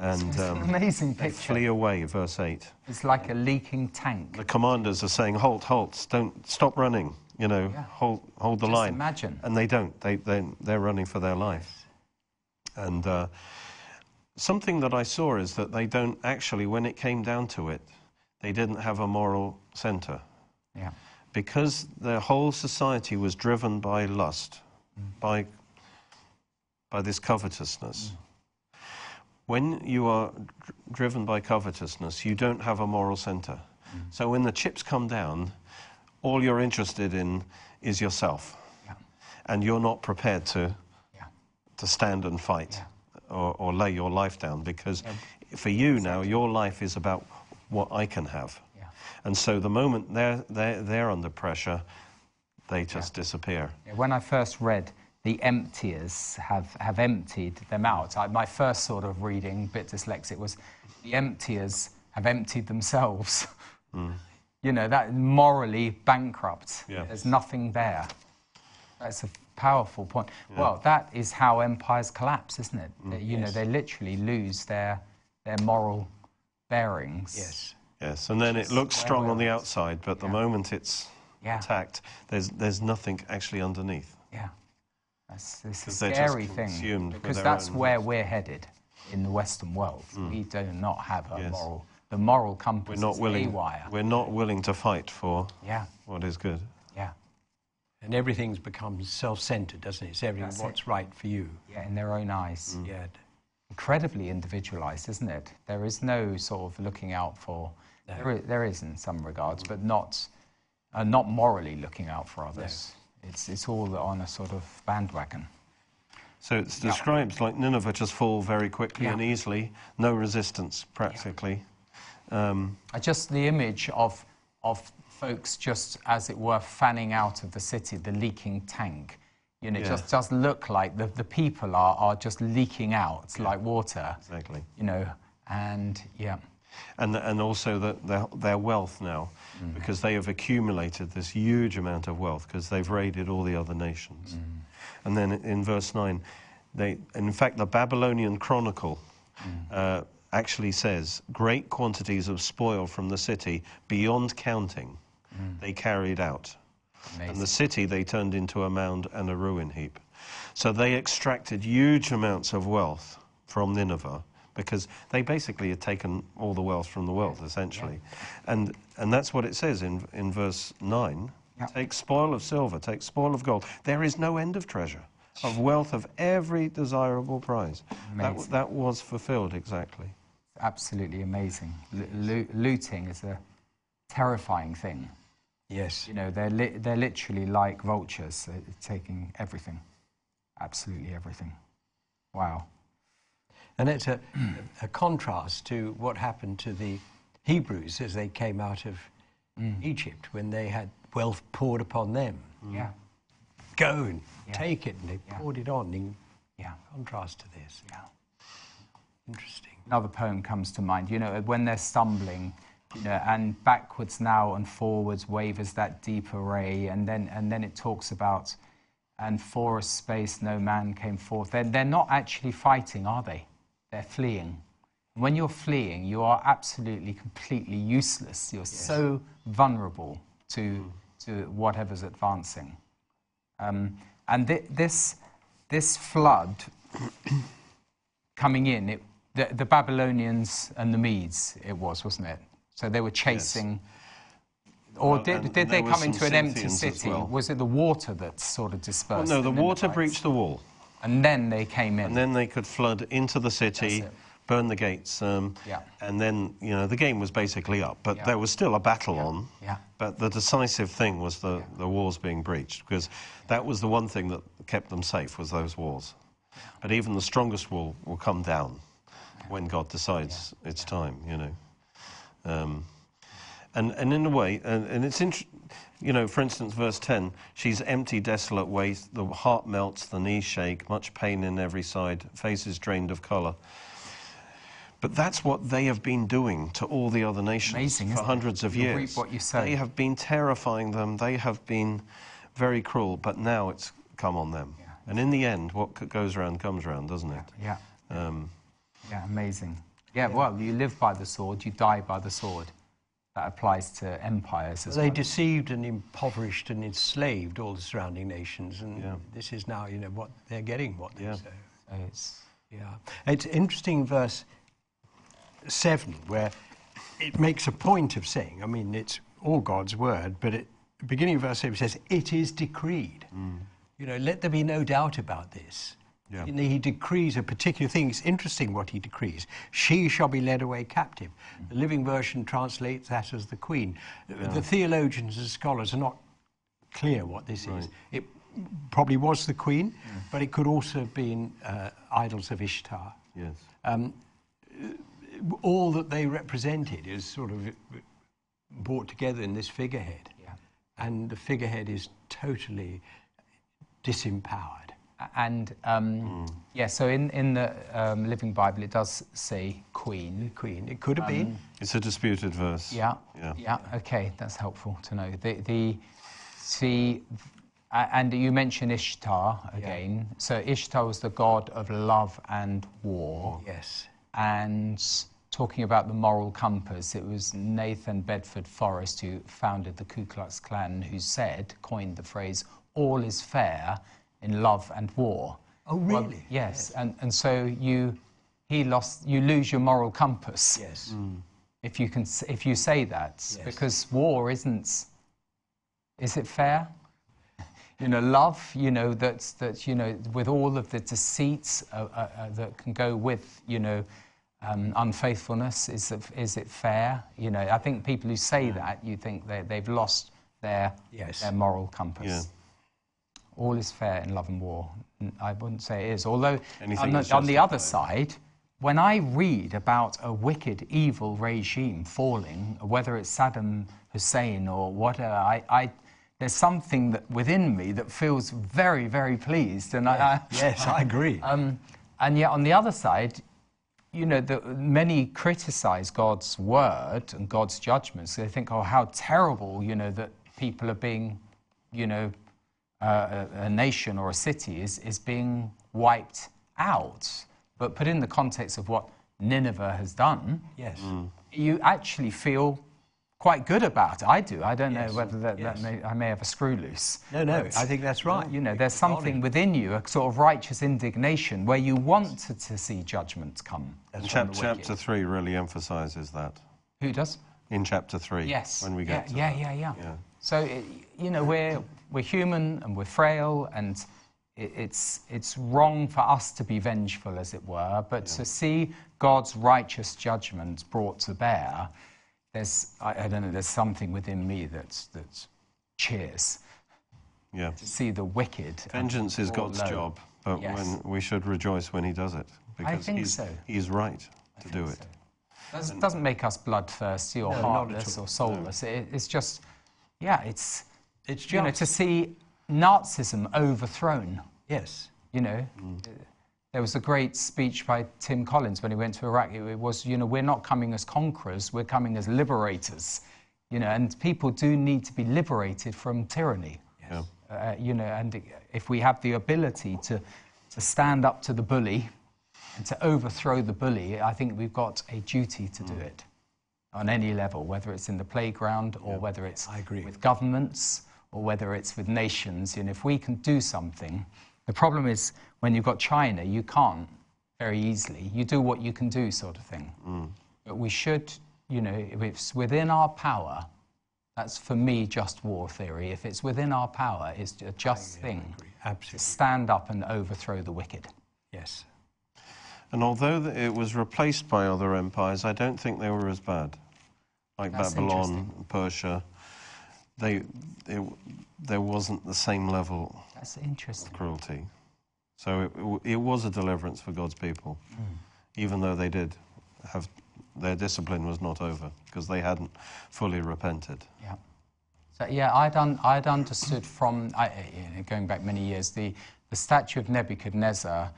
Speaker 2: And
Speaker 1: It's an
Speaker 2: um,
Speaker 1: amazing picture.
Speaker 2: flee away, verse 8.
Speaker 1: It's like a leaking tank.
Speaker 2: The commanders are saying, halt, halt, don't, stop running, you know,
Speaker 1: Yeah.
Speaker 2: hold, hold the
Speaker 1: Just
Speaker 2: line.
Speaker 1: imagine.
Speaker 2: And they don't. They, they, they're running for their life. And uh, something that I saw is that they don't actually, when it came down to it, they didn't have a moral center.
Speaker 1: Yeah.
Speaker 2: Because their whole society was driven by lust, by, by this covetousness. When you are dr- driven by covetousness, you don't have a moral center. Mm-hmm. So when the chips come down, all you're interested in is yourself.
Speaker 1: Yeah.
Speaker 2: And you're not prepared to,
Speaker 1: Yeah.
Speaker 2: to stand and fight or, or lay your life down because for you now, your life is about what I can have.
Speaker 1: Yeah.
Speaker 2: And so the moment they're, they're, they're under pressure, they just disappear.
Speaker 1: Yeah, When I first read the emptiers have, have emptied them out, I, my first sort of reading, bit dyslexic, was the emptiers have emptied themselves. (laughs) Mm. You know, that morally bankrupt.
Speaker 2: Yeah.
Speaker 1: There's nothing there. That's a powerful point. Well, that is how empires collapse, isn't it? They- you know, they literally lose their, their moral bearings.
Speaker 3: Yes.
Speaker 2: Yes, and then it looks strong on the outside, but the moment it's
Speaker 1: Yeah.
Speaker 2: attacked, there's, there's nothing actually underneath.
Speaker 1: Yeah. That's, it's a
Speaker 2: 'Cause they're
Speaker 1: scary thing. Because that's where we're headed in the Western world. We do not have a
Speaker 2: Mm. Yes.
Speaker 1: moral, the moral compass
Speaker 2: We're not
Speaker 1: is
Speaker 2: willing.
Speaker 1: haywire.
Speaker 2: We're not willing to fight for
Speaker 1: Yeah,
Speaker 2: what is good.
Speaker 1: yeah,
Speaker 3: And everything's become self-centered, doesn't it? It's everything
Speaker 1: That's
Speaker 3: what's
Speaker 1: it.
Speaker 3: right for you.
Speaker 1: yeah, in their own eyes.
Speaker 2: Mm.
Speaker 3: Yeah.
Speaker 1: Incredibly individualized, isn't it? There is no sort of looking out for,
Speaker 3: No.
Speaker 1: there, is, there is in some regards, but not, uh, not morally looking out for others. It's, it's all on a sort of bandwagon.
Speaker 2: So it describes like Nineveh just fall very quickly
Speaker 1: Yeah.
Speaker 2: and easily, no resistance practically. Um,
Speaker 1: Uh, Just the image of, of folks just, as it were, fanning out of the city, the leaking tank. You know, it
Speaker 2: Yeah.
Speaker 1: just does look like the, the people are, are just leaking out like water,
Speaker 2: exactly.
Speaker 1: you know, and yeah.
Speaker 2: And, and also the, their, their wealth now, mm-hmm. because they have accumulated this huge amount of wealth because they've raided all the other nations. Mm-hmm. And then in verse 9, they, in fact, the Babylonian Chronicle mm-hmm. uh, actually says great quantities of spoil from the city beyond counting they carried out. And the city they turned into a mound and a ruin heap. So they extracted huge amounts of wealth from Nineveh because they basically had taken all the wealth from the world, essentially. And, and that's what it says in, in verse 9
Speaker 1: Yeah.
Speaker 2: Take spoil of silver, take spoil of gold. There is no end of treasure, of wealth of every desirable prize. That,
Speaker 1: Amazing.
Speaker 2: that was fulfilled exactly.
Speaker 1: Absolutely amazing. Lo- looting is a terrifying thing.
Speaker 3: Yes.
Speaker 1: You know, they're, li- they're literally like vultures, uh, taking everything, absolutely everything. Wow.
Speaker 3: And it's a, a contrast to what happened to the Hebrews as they came out of mm. Egypt when they had wealth poured upon them. Mm.
Speaker 1: Yeah,
Speaker 3: Go and
Speaker 1: Yeah.
Speaker 3: take it, and they
Speaker 1: Yeah.
Speaker 3: poured it on in
Speaker 1: yeah,
Speaker 3: contrast to this.
Speaker 1: yeah.
Speaker 3: Interesting.
Speaker 1: another poem comes to mind. You know, when they're stumbling, you know, and backwards now and forwards wavers that deep array, and then and then it talks about, and for a space no man came forth. They're, they're not actually fighting, are they? They're fleeing. When you're fleeing, you are absolutely, completely useless. You're so vulnerable to to whatever's advancing. Um, and thi- this this flood (coughs) coming in, it, the, the Babylonians and the Medes, it was, wasn't it? So they were chasing. Or
Speaker 2: Well,
Speaker 1: did, did they come into an empty city?
Speaker 2: well.
Speaker 1: Was it the water that sort of
Speaker 2: Well,
Speaker 1: dispersed?
Speaker 2: no, the
Speaker 1: the
Speaker 2: water breached the wall.
Speaker 1: And then they came in.
Speaker 2: And then they could flood into the city, burn the gates, um,
Speaker 1: Yeah.
Speaker 2: and then you know the game was basically up. But
Speaker 1: Yeah.
Speaker 2: there was still a battle on.
Speaker 1: Yeah.
Speaker 2: But the decisive thing was the, the walls being breached because that was the one thing that kept them safe was those walls. But even the strongest wall will come down when God decides it's time. You know. Um, And, and in a way, and, and it's int- you know, for instance, verse 10 she's empty, desolate waste, the heart melts, the knees shake, much pain in every side, faces drained of colour. But that's what they have been doing to all the other nations
Speaker 1: Amazing,
Speaker 2: for
Speaker 1: isn't it?
Speaker 2: hundreds of
Speaker 1: You
Speaker 2: years.
Speaker 1: what you.
Speaker 2: They have been terrifying them, they have been very cruel, but now it's come on them.
Speaker 1: Yeah.
Speaker 2: And in the end, what goes around comes around, doesn't it?
Speaker 1: Yeah.
Speaker 2: Um,
Speaker 1: Yeah, amazing. Yeah, well, you live by the sword, you die by the sword. That applies to empires as
Speaker 3: They
Speaker 1: well.
Speaker 3: deceived and impoverished and enslaved all the surrounding nations, and
Speaker 2: Yeah.
Speaker 3: this is now, you know, what they're getting. What they
Speaker 2: Yeah.
Speaker 3: say.
Speaker 1: So it's,
Speaker 3: Yeah, it's interesting, verse seven, where it makes a point of saying, I mean, it's all God's word, but at the beginning of verse seven it says, "It is decreed." Mm. You know, let there be no doubt about this.
Speaker 2: Yeah.
Speaker 3: He decrees a particular thing. It's interesting what he decrees. She shall be led away captive. The Living Version translates that as the queen. The theologians and scholars are not clear what this is. It probably was the queen, but it could also have been uh, idols of Ishtar.
Speaker 2: yes.
Speaker 3: Um, all that they represented is sort of brought together in this figurehead.
Speaker 1: Yeah.
Speaker 3: And the figurehead is totally disempowered.
Speaker 1: And um, yeah, so in, in the um, Living Bible, it does say queen.
Speaker 3: Queen. It could have been.
Speaker 2: It's a disputed verse.
Speaker 1: Yeah,
Speaker 2: Yeah.
Speaker 1: yeah. Okay, that's helpful to know. The the the a- and you mentioned Ishtar again. So Ishtar was the god of love and war.
Speaker 3: Yes.
Speaker 1: And talking about the moral compass, it was Nathan Bedford Forrest who founded the Ku Klux Klan who said, coined the phrase, all is fair in love and war.
Speaker 3: Oh,
Speaker 1: Well,
Speaker 3: really?
Speaker 1: yes. And, and so you, he lost, you lose your moral compass
Speaker 3: Yes.
Speaker 1: if you can if you say that
Speaker 3: Yes.
Speaker 1: because war isn't is it fair (laughs) you know love you know that's that you know with all of the deceits uh, uh, uh, that can go with you know um, unfaithfulness is it, is it fair you know i think people who say that you think they, they've lost their
Speaker 3: Yes.
Speaker 1: their moral compass
Speaker 2: Yeah.
Speaker 1: All is fair in love and war. I wouldn't say it is. Although,
Speaker 2: Anything
Speaker 1: on the, on the other side, when I read about a wicked, evil regime falling, whether it's Saddam Hussein or whatever, I, I, there's something that within me that feels very, very pleased. And I, I,
Speaker 3: Yes, I (laughs) agree.
Speaker 1: um, and yet, on the other side, you know, the, many criticize God's word and God's judgments. They think, oh, how terrible, you know, that people are being, you know, uh, a, a nation or a city is, is being wiped out. But put in the context of what Nineveh has done,
Speaker 3: yes.
Speaker 1: you actually feel quite good about it. I do. I don't
Speaker 3: Yes,
Speaker 1: know whether that,
Speaker 3: yes.
Speaker 1: that may, I may have a screw loose.
Speaker 3: No, no,
Speaker 1: But-
Speaker 3: I think that's right.
Speaker 1: you know, there's something within you, a sort of righteous indignation, where you want to, to see judgment come.
Speaker 2: Chap- chapter 3 really emphasizes that.
Speaker 1: Who does?
Speaker 2: In chapter 3.
Speaker 1: Yes.
Speaker 2: When we
Speaker 1: yeah,
Speaker 2: get to
Speaker 1: yeah,
Speaker 2: that.
Speaker 1: yeah, yeah,
Speaker 2: Yeah.
Speaker 1: So you know, we're we're human and we're frail, and it's it's wrong for us to be vengeful, as it were. But to see God's righteous judgment brought to bear, there's I, I don't know. There's something within me that's that cheers
Speaker 2: Yeah.
Speaker 1: to see the wicked.
Speaker 2: Vengeance is God's
Speaker 1: low.
Speaker 2: job, but
Speaker 1: Yes.
Speaker 2: when we should rejoice when he does it. Because
Speaker 1: think
Speaker 2: he's,
Speaker 1: so.
Speaker 2: he's right
Speaker 1: I
Speaker 2: to do it.
Speaker 1: so. Doesn't, doesn't make us bloodthirsty or
Speaker 3: No,
Speaker 1: heartless or soulless. It, it's just, yeah, it's,
Speaker 3: It's
Speaker 1: you know, to see Nazism overthrown.
Speaker 3: Yes.
Speaker 1: You know, there was a great speech by Tim Collins when he went to Iraq. It, it was, you know, we're not coming as conquerors, we're coming as liberators. You know, and people do need to be liberated from tyranny.
Speaker 2: Yeah.
Speaker 1: Uh, you know, and if we have the ability to, to stand up to the bully and to overthrow the bully, I think we've got a duty to do it on any level, whether it's in the playground or whether it's
Speaker 3: I agree.
Speaker 1: with governments or whether it's with nations. And if we can do something, the problem is when you've got China, you can't very easily. You do what you can do, sort of thing. Mm. But we should, you know, if it's within our power, that's for me just war theory. If it's within our power, it's a just thing to
Speaker 3: Absolutely.
Speaker 1: stand up and overthrow the wicked.
Speaker 3: Yes.
Speaker 2: And although it was replaced by other empires, I don't think they were as bad. Like
Speaker 1: That's
Speaker 2: Babylon, Persia, they, it, there wasn't the same level
Speaker 1: That's interesting.
Speaker 2: of cruelty. So it, it was a deliverance for God's people, even though they did have their discipline was not over because they hadn't fully repented.
Speaker 1: Yeah. So yeah, I'd, un, I'd understood from I, going back many years the the statue of Nebuchadnezzar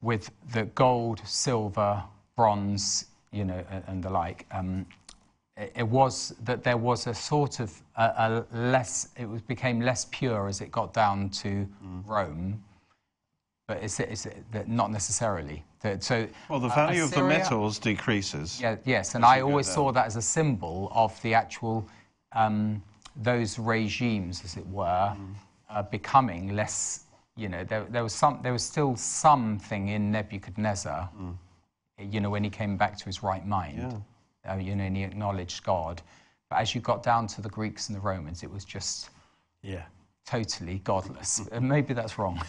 Speaker 1: with the gold, silver, bronze, you know, and, and the like. Um, it, it was that there was a sort of a, a less. It was, became less pure as it got down to Rome. But is it, is it that not necessarily? That, so
Speaker 2: Well, the
Speaker 1: uh,
Speaker 2: value of the metals decreases.
Speaker 1: yeah, yes, and I always saw that as a symbol of the actual um, those regimes, as it were,
Speaker 2: Mm.
Speaker 1: uh, becoming less. You know, there, there was some, there was still something in Nebuchadnezzar. You know, when he came back to his right mind, uh, you know, and he acknowledged God. But as you got down to the Greeks and the Romans, it was just
Speaker 3: Yeah.
Speaker 1: totally godless. (laughs) And maybe that's wrong,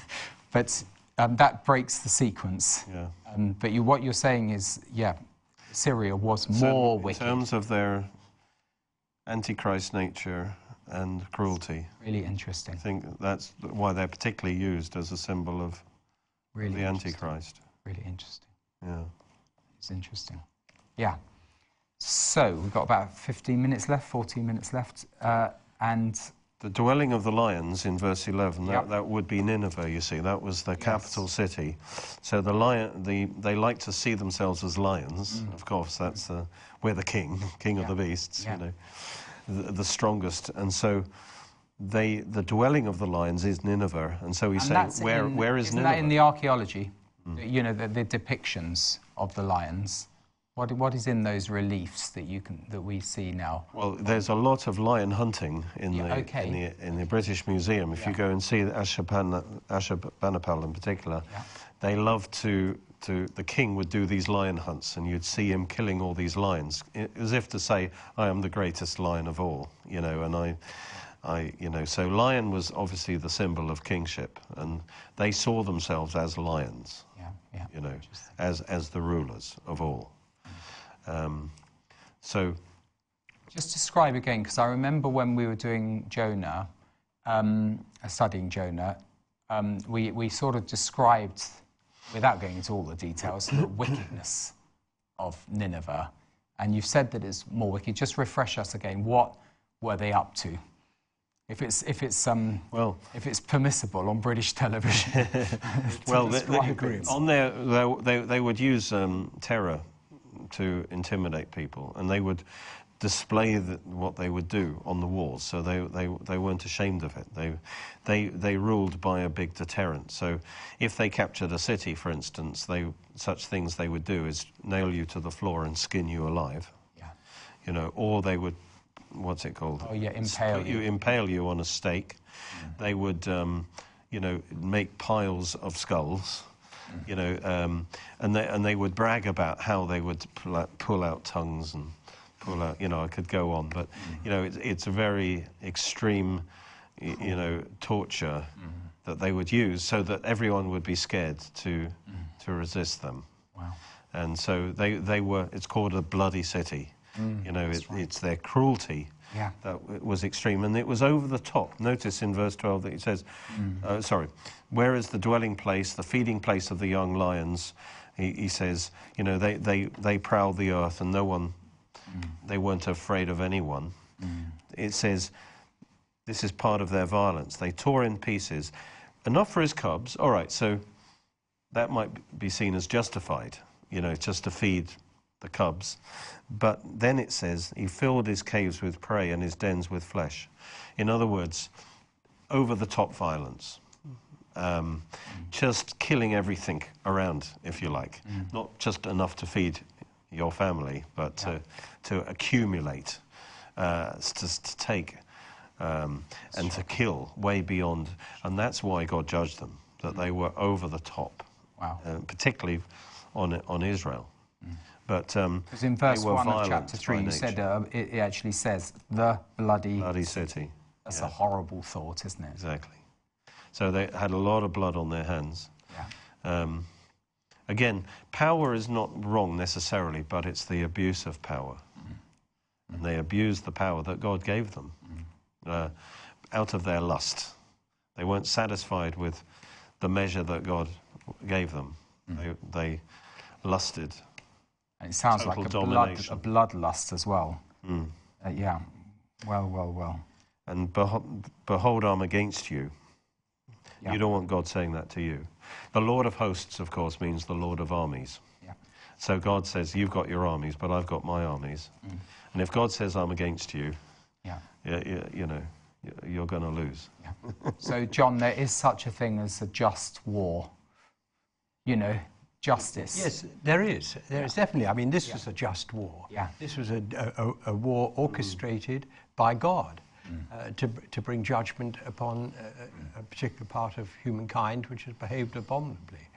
Speaker 1: but um, that breaks the sequence.
Speaker 2: Yeah.
Speaker 1: Um, but you, what you're saying is, yeah, Syria was more with
Speaker 2: in
Speaker 1: wicked.
Speaker 2: terms of their antichrist nature and cruelty.
Speaker 1: really interesting.
Speaker 2: I think that's why they're particularly used as a symbol of
Speaker 1: Really
Speaker 2: the. Antichrist.
Speaker 1: Really interesting.
Speaker 2: Yeah.
Speaker 1: It's interesting. Yeah. So we've got about 15 minutes left, 14 minutes left, uh, and
Speaker 2: The dwelling of the lions in verse 11, that,
Speaker 1: Yep.
Speaker 2: that would be Nineveh, you see. That was the capital city. So the lion, the, they like to see themselves as lions. Of course, that's uh, we're the king, (laughs) king of
Speaker 1: Mm.
Speaker 2: The beasts, you know, the, the strongest. And so they, the dwelling of the lions is Nineveh. And so he's
Speaker 1: and
Speaker 2: saying, where,
Speaker 1: in,
Speaker 2: where is Nineveh?
Speaker 1: that in the archaeology? You know, the, the depictions of the lions. What, what is in those reliefs that you can that we see now?
Speaker 2: Well, there's a lot of lion hunting in,
Speaker 1: Yeah,
Speaker 2: the,
Speaker 1: okay.
Speaker 2: in, the, in the British Museum. If you go and see Ashurban- Ashurbanipal in particular,
Speaker 1: Yeah.
Speaker 2: they love to, to, the king would do these lion hunts and you'd see him killing all these lions, as if to say, I am the greatest lion of all, you know, and I, I, you know, so lion was obviously the symbol of kingship and they saw themselves as lions,
Speaker 1: Yeah, yeah.
Speaker 2: you know, as, as the rulers of all. Um, so,
Speaker 1: Just describe again, because I remember when we were doing Jonah, um, uh, studying Jonah, um, we, we sort of described, without going into all the details, the (coughs) wickedness of Nineveh. And you've said that it's more wicked. Just refresh us again. What were they up to? If it's, if it's, um,
Speaker 2: well,
Speaker 1: if it's permissible on British television. (laughs) (laughs)
Speaker 2: Well, they, they, on they, they, they would use um, terror to intimidate people, and they would display the, what they would do on the walls. So they, they, they weren't ashamed of it. They, they, they ruled by a big deterrent. So if they captured a city, for instance, they, such things they would do is nail you to the floor and skin you alive,
Speaker 1: yeah.
Speaker 2: you know, or they would, what's it called?
Speaker 1: Oh, yeah, impale
Speaker 2: put
Speaker 1: you.
Speaker 2: impale you on a stake. They would, um, you know, make piles of skulls, you know, um, and they and they would brag about how they would pull out, pull out tongues and pull out. You know, I could go on, but mm-hmm. you know, it's, it's a very extreme, y- you know, torture mm-hmm. that they would use so that everyone would be scared to mm. to resist them.
Speaker 1: Wow.
Speaker 2: And so they, they were, it's called a bloody city. Mm, you know, it, it's their cruelty
Speaker 1: Yeah.
Speaker 2: that was extreme. And it was over the top. Notice in verse 12 that he says, mm. uh, sorry, where is the dwelling place, the feeding place of the young lions? He, he says, you know, they, they, they prowled the earth and no one, mm. they weren't afraid of anyone. Mm. It says, this is part of their violence. They tore in pieces. Enough for his cubs. All right, so that might be seen as justified, you know, just to feed the cubs. But then it says, he filled his caves with prey and his dens with flesh. In other words, over the top violence. Um, just killing everything around, if you like. Not just enough to feed your family, but to, to accumulate, uh, to, to take um, and to kill way beyond. And that's why God judged them, that they were over the top,
Speaker 1: Wow.
Speaker 2: uh, particularly on, on Israel. But um,
Speaker 1: Because in verse 1 of chapter 3, you said uh, it, it actually says, the bloody.
Speaker 2: bloody city.
Speaker 1: That's
Speaker 2: yeah,
Speaker 1: a horrible thought, isn't it?
Speaker 2: exactly. So they had a lot of blood on their hands.
Speaker 1: Yeah.
Speaker 2: Um, again, power is not wrong necessarily, but it's the abuse of power. And they abused the power that God gave them uh, out of their lust. They weren't satisfied with the measure that God gave them. They, they lusted.
Speaker 1: And it sounds
Speaker 2: Total
Speaker 1: like a, blood,
Speaker 2: domination.
Speaker 1: a bloodlust as well. Uh, yeah. Well, well, well.
Speaker 2: And beho- behold, I'm against you.
Speaker 1: Yeah.
Speaker 2: You don't want God saying that to you. The Lord of hosts, of course, means the Lord of armies.
Speaker 1: Yeah.
Speaker 2: So God says, You've got your armies, but I've got my armies. And if God says, I'm against you,
Speaker 1: Yeah.
Speaker 2: you, you, you know, you- you're going to lose.
Speaker 1: Yeah. so, John, there is such a thing as a just war. You know, justice.
Speaker 3: Yes, there is. There is definitely. I mean, this was a just war.
Speaker 1: Yeah.
Speaker 3: This was a, a, a war orchestrated by God uh, to, to bring judgment upon a, a particular part of humankind which has behaved abominably.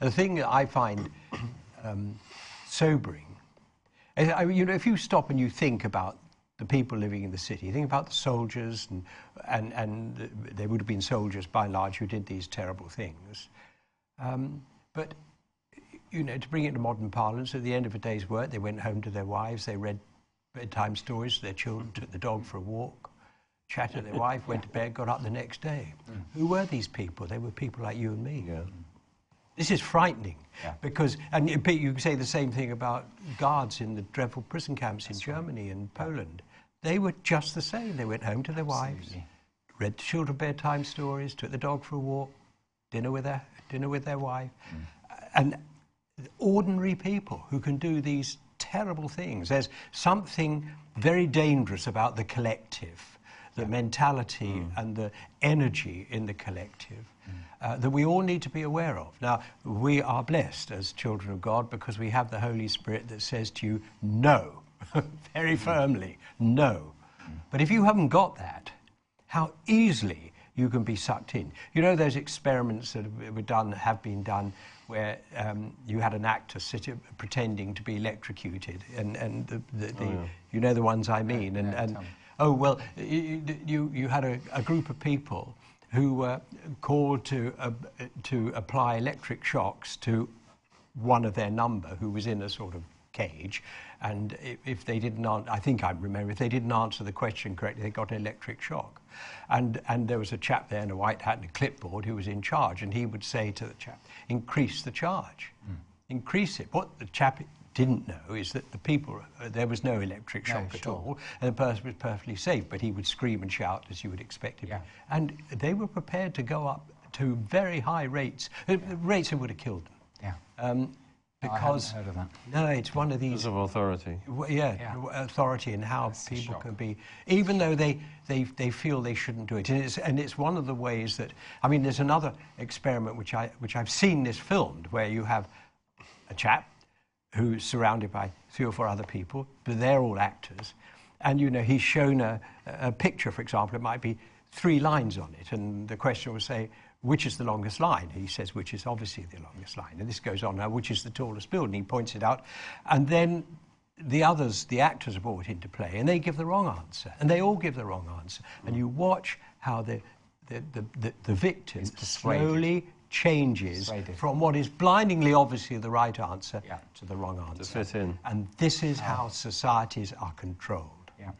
Speaker 3: And the thing that I find um, sobering is, I mean, you know, if you stop and you think about the people living in the city, think about the soldiers, and, and, and they would have been soldiers by and large who did these terrible things. Um, but you know, to bring it to modern parlance, at the end of a day's work, they went home to their wives, they read bedtime stories to their children, took the dog for a walk, chatted to their (laughs) wife, went to bed, got up the next day. Mm. Who were these people? They were people like you and me. This is frightening
Speaker 1: Yeah.
Speaker 3: because, and you- you can say the same thing about guards in the dreadful prison camps in Germany and Poland. They were just the same. They went home to their wives, read the children bedtime stories, took the dog for a walk, dinner with their dinner with their wife, mm. and ordinary people who can do these terrible things. There's something very dangerous about the collective, the mentality mm. and the energy in the collective. Uh, that we all need to be aware of. Now, we are blessed as children of God because we have the Holy Spirit that says to you, no, (laughs) very mm. firmly, no. Mm. But if you haven't got that, how easily you can be sucked in. You know those experiments that were done, have been done, where um, you had an actor sit pretending to be electrocuted, and and the, the, the you know the ones I mean, and
Speaker 1: yeah,
Speaker 3: and
Speaker 1: me.
Speaker 3: oh well, you you, you had a, a group of people who were called to uh, to apply electric shocks to one of their number who was in a sort of cage, and if, if they didn't, I think I remember, if they didn't answer the question correctly, they got an electric shock. And, and there was a chap there in a white hat and a clipboard who was in charge, and he would say to the chap, increase the charge, increase it. What the chap didn't know is that the people, uh, there was no electric
Speaker 1: No,
Speaker 3: shock at
Speaker 1: sure.
Speaker 3: all, and the person was perfectly safe, but he would scream and shout as you would expect him.
Speaker 1: Yeah.
Speaker 3: And they were prepared to go up to very high rates, uh, rates that would have killed them.
Speaker 1: Yeah.
Speaker 3: Um,
Speaker 1: No,
Speaker 3: because
Speaker 1: heard of that.
Speaker 3: no, it's one of these
Speaker 2: Because of authority.
Speaker 3: w- yeah,
Speaker 1: Yeah.
Speaker 3: authority and how
Speaker 1: That's
Speaker 3: people can be, even though they, they, they feel they shouldn't do it. And it's, and it's one of the ways that, I mean, there's another experiment which, I, which I've seen this filmed where you have a chap who's surrounded by three or four other people, but they're all actors. And, you know, he's shown a, a picture, for example, it might be three lines on it, and the question will say, which is the longest line? He says, which is obviously the longest line. And this goes on now, which is the tallest building? He points it out. And then the others, the actors are brought into play, and they give the wrong answer. And they all give the wrong answer. And you watch how the, the, the, the, the victim slowly changes
Speaker 1: Persuaded.
Speaker 3: from what is blindingly obviously the right answer
Speaker 1: Yeah.
Speaker 3: to the wrong answer.
Speaker 2: To fit in.
Speaker 3: And this is how ah. societies are controlled.
Speaker 1: Yeah.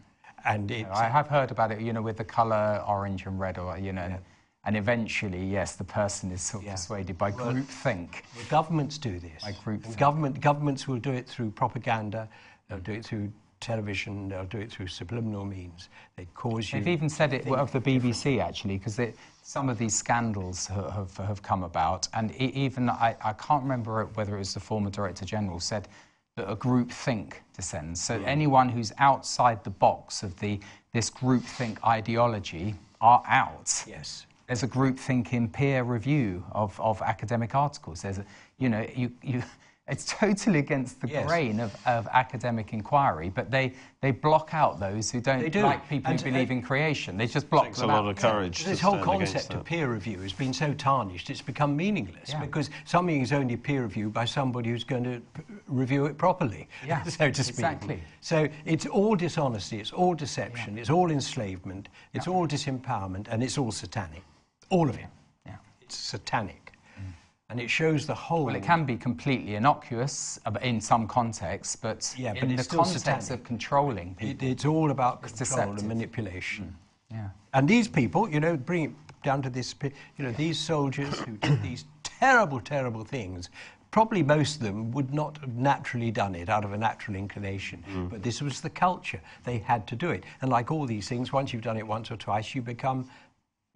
Speaker 3: And
Speaker 1: I have heard about it, you know, with the colour orange and red, or you know, and, and eventually, yes, the person is sort of
Speaker 3: Yeah.
Speaker 1: persuaded by groupthink.
Speaker 3: Well, governments do this.
Speaker 1: By groupthink.
Speaker 3: Government, governments will do it through propaganda, they'll do it through television, they'll do it through subliminal means. They cause you.
Speaker 1: They've even said it of the BBC actually, because some of these scandals ha- have, have come about, and even I, I can't remember whether it was the former Director General said that a group think descends. So anyone who's outside the box of the this group think ideology are out.
Speaker 3: Yes.
Speaker 1: There's a group thinking peer review of, of academic articles. There's a, you know, you, you, (laughs) it's totally against the
Speaker 3: Yes.
Speaker 1: grain of, of academic inquiry, but they, they block out those who don't
Speaker 3: do.
Speaker 1: like people
Speaker 3: And,
Speaker 1: who believe in creation. They just block
Speaker 2: Takes a
Speaker 1: them
Speaker 2: lot
Speaker 1: out.
Speaker 2: of courage to
Speaker 3: This whole concept of peer review has been so tarnished, it's become meaningless
Speaker 1: Yeah.
Speaker 3: because something is only peer reviewed by somebody who's going to review it properly,
Speaker 1: Yeah, (laughs)
Speaker 3: so to speak.
Speaker 1: exactly.
Speaker 3: So it's all dishonesty, it's all deception, it's all enslavement, it's all disempowerment, and it's all satanic. All of it.
Speaker 1: Yeah.
Speaker 3: It's satanic. Mm. And it shows the whole.
Speaker 1: Well, it can be completely innocuous uh, in some contexts, but
Speaker 3: Yeah,
Speaker 1: in
Speaker 3: it's
Speaker 1: the context
Speaker 3: satanic.
Speaker 1: of controlling
Speaker 3: It,
Speaker 1: people,
Speaker 3: it's all about
Speaker 1: It's
Speaker 3: control
Speaker 1: deceptive.
Speaker 3: and manipulation. Mm.
Speaker 1: yeah.
Speaker 3: And these people, you know, bring it down to this, you know, these soldiers who did (coughs) these terrible, terrible things probably most of them would not have naturally done it out of a natural inclination. Mm. But this was the culture. They had to do it. And like all these things, once you've done it once or twice, you become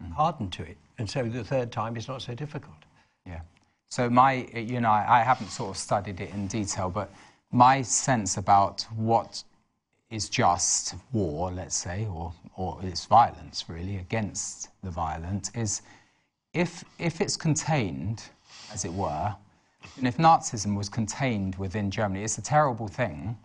Speaker 3: Mm. hardened to it. And so the third time is not so difficult.
Speaker 1: Yeah. So my, you know, I I haven't sort of studied it in detail, but my sense about what is just war, let's say, or or it's violence really against the violent, is if if it's contained, as it were, and if Nazism was contained within Germany, it's a terrible thing.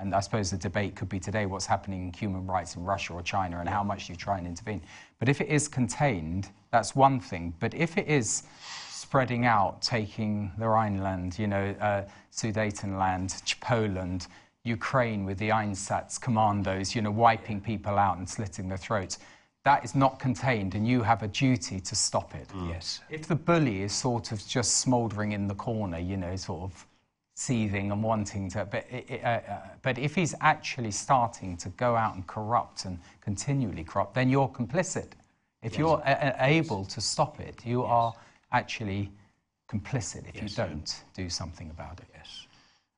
Speaker 1: And I suppose the debate could be today what's happening in human rights in Russia or China and how much you try and intervene. But if it is contained, that's one thing. But if it is spreading out, taking the Rhineland, you know, uh, Sudetenland, Poland, Ukraine with the Einsatz commandos, you know, wiping people out and slitting their throats, that is not contained, and you have a duty to stop it.
Speaker 3: Yes.
Speaker 1: If the bully is sort of just smouldering in the corner, you know, sort of seething and wanting to, but, i- i- uh, uh, but if he's actually starting to go out and corrupt and continually corrupt, then you're complicit. If you're a- a- able to stop it, you are actually complicit if you don't do something about it.
Speaker 3: Yes.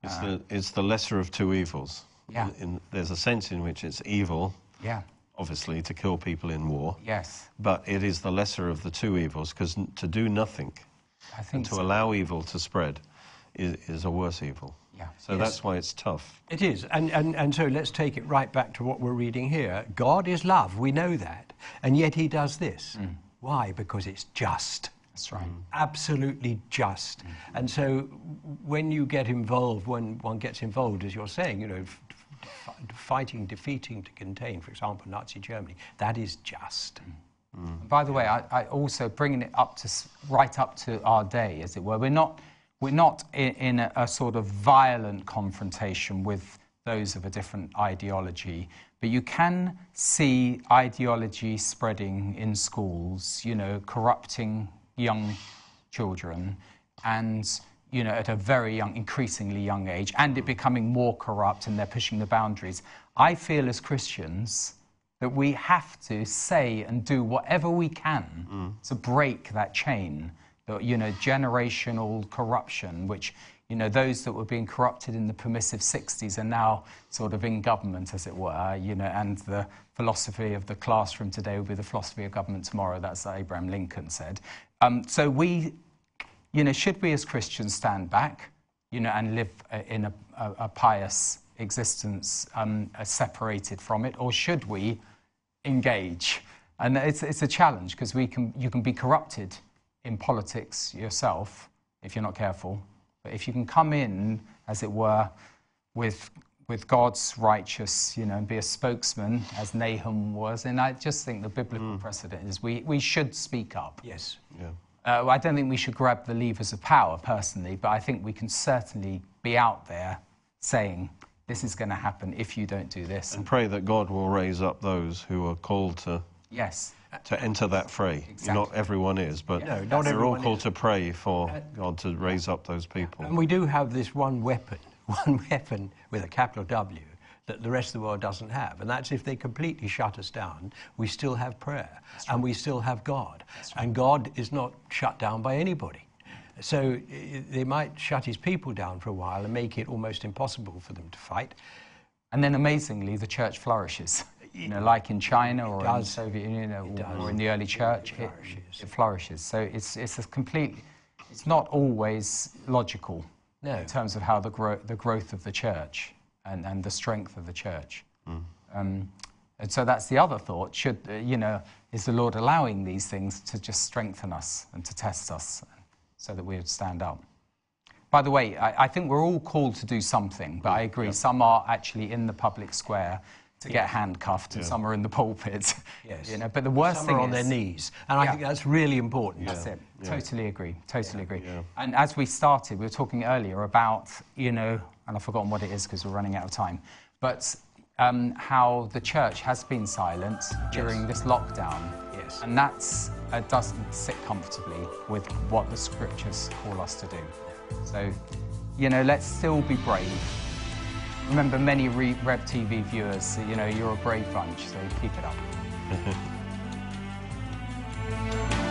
Speaker 2: It's, the, it's the lesser of two evils.
Speaker 1: Yeah.
Speaker 2: In, there's a sense in which it's evil,
Speaker 1: Yeah,
Speaker 2: obviously, to kill people in war,
Speaker 1: yes,
Speaker 2: but it is the lesser of the two evils because to do nothing
Speaker 1: I
Speaker 2: and to
Speaker 1: so.
Speaker 2: allow evil to spread is, is a worse evil.
Speaker 1: Yeah.
Speaker 2: So that's why it's tough.
Speaker 3: It is. And, and, and so let's take it right back to what we're reading here. God is love, we know that. And yet he does this. Mm. Why? Because it's just.
Speaker 1: That's right. Mm.
Speaker 3: Absolutely just. Mm. And so when you get involved, when one gets involved, as you're saying, you know, f- f- fighting, defeating to contain, for example, Nazi Germany, that is just.
Speaker 1: By the way, I, I also bringing it up to right up to our day, as it were. We're not we're not in, in a, a sort of violent confrontation with those of a different ideology, but you can see ideology spreading in schools. You know, corrupting young children, and you know, at a very young, increasingly young age, and it becoming more corrupt, and they're pushing the boundaries. I feel as Christians that we have to say and do whatever we can mm. to break that chain, you know, generational corruption, which, you know, those that were being corrupted in the permissive 60s are now sort of in government, as it were, you know, and the philosophy of the classroom today will be the philosophy of government tomorrow. That's what Abraham Lincoln said. Um, so we, you know, should we as Christians stand back, you know, and live uh, in a, a, a pious existence um, uh, separated from it, or should we engage? And it's, it's a challenge because we can, you can be corrupted in politics yourself if you're not careful. But if you can come in, as it were, with, with God's righteous, you know, and be a spokesman, as Nahum was, and I just think the biblical precedent is we, we should speak up.
Speaker 3: Yes.
Speaker 2: Yeah.
Speaker 1: Uh, I don't think we should grab the levers of power personally, but I think we can certainly be out there saying, this is going to happen if you don't do this.
Speaker 2: And pray that God will raise up those who are called to,
Speaker 1: yes.
Speaker 2: to enter that fray.
Speaker 1: Exactly.
Speaker 2: Not everyone is, but
Speaker 3: No, not
Speaker 2: we're all called
Speaker 3: is.
Speaker 2: to pray for uh, God to raise up those people.
Speaker 3: And we do have this one weapon, (laughs) one weapon with a capital W that the rest of the world doesn't have. And that's if they completely shut us down, we still have prayer and we still have God. And God is not shut down by anybody. So they might shut his people down for a while and make it almost impossible for them to fight.
Speaker 1: And then amazingly, the church flourishes. (laughs) You know, like in China or in the. Soviet Union or, or in the early church, it
Speaker 3: flourishes.
Speaker 1: It, flourishes. So it's, it's a complete, it's not always logical
Speaker 3: No.
Speaker 1: in terms of how the, gro- the growth of the church and, and the strength of the church. Um, and so that's the other thought. Should, uh, you know, is the Lord allowing these things to just strengthen us and to test us so that we would stand up? By the way, I, I think we're all called to do something, but I agree, some are actually in the public square to get handcuffed and some are in the pulpit. (laughs)
Speaker 3: Yes.
Speaker 1: you know, but the worst
Speaker 3: Some
Speaker 1: thing
Speaker 3: are on
Speaker 1: is,
Speaker 3: their knees. And I think that's really important.
Speaker 1: that's it. Totally agree. Totally agree.
Speaker 2: Yeah.
Speaker 1: And as we started, we were talking earlier about, you know, and I've forgotten what it is because we're running out of time, but um, how the church has been silent during this lockdown.
Speaker 3: Yes.
Speaker 1: And that uh, doesn't sit comfortably with what the scriptures call us to do. So, you know, let's still be brave remember many Re Rev TV viewers, you know, you're a brave bunch, so keep it up. (laughs)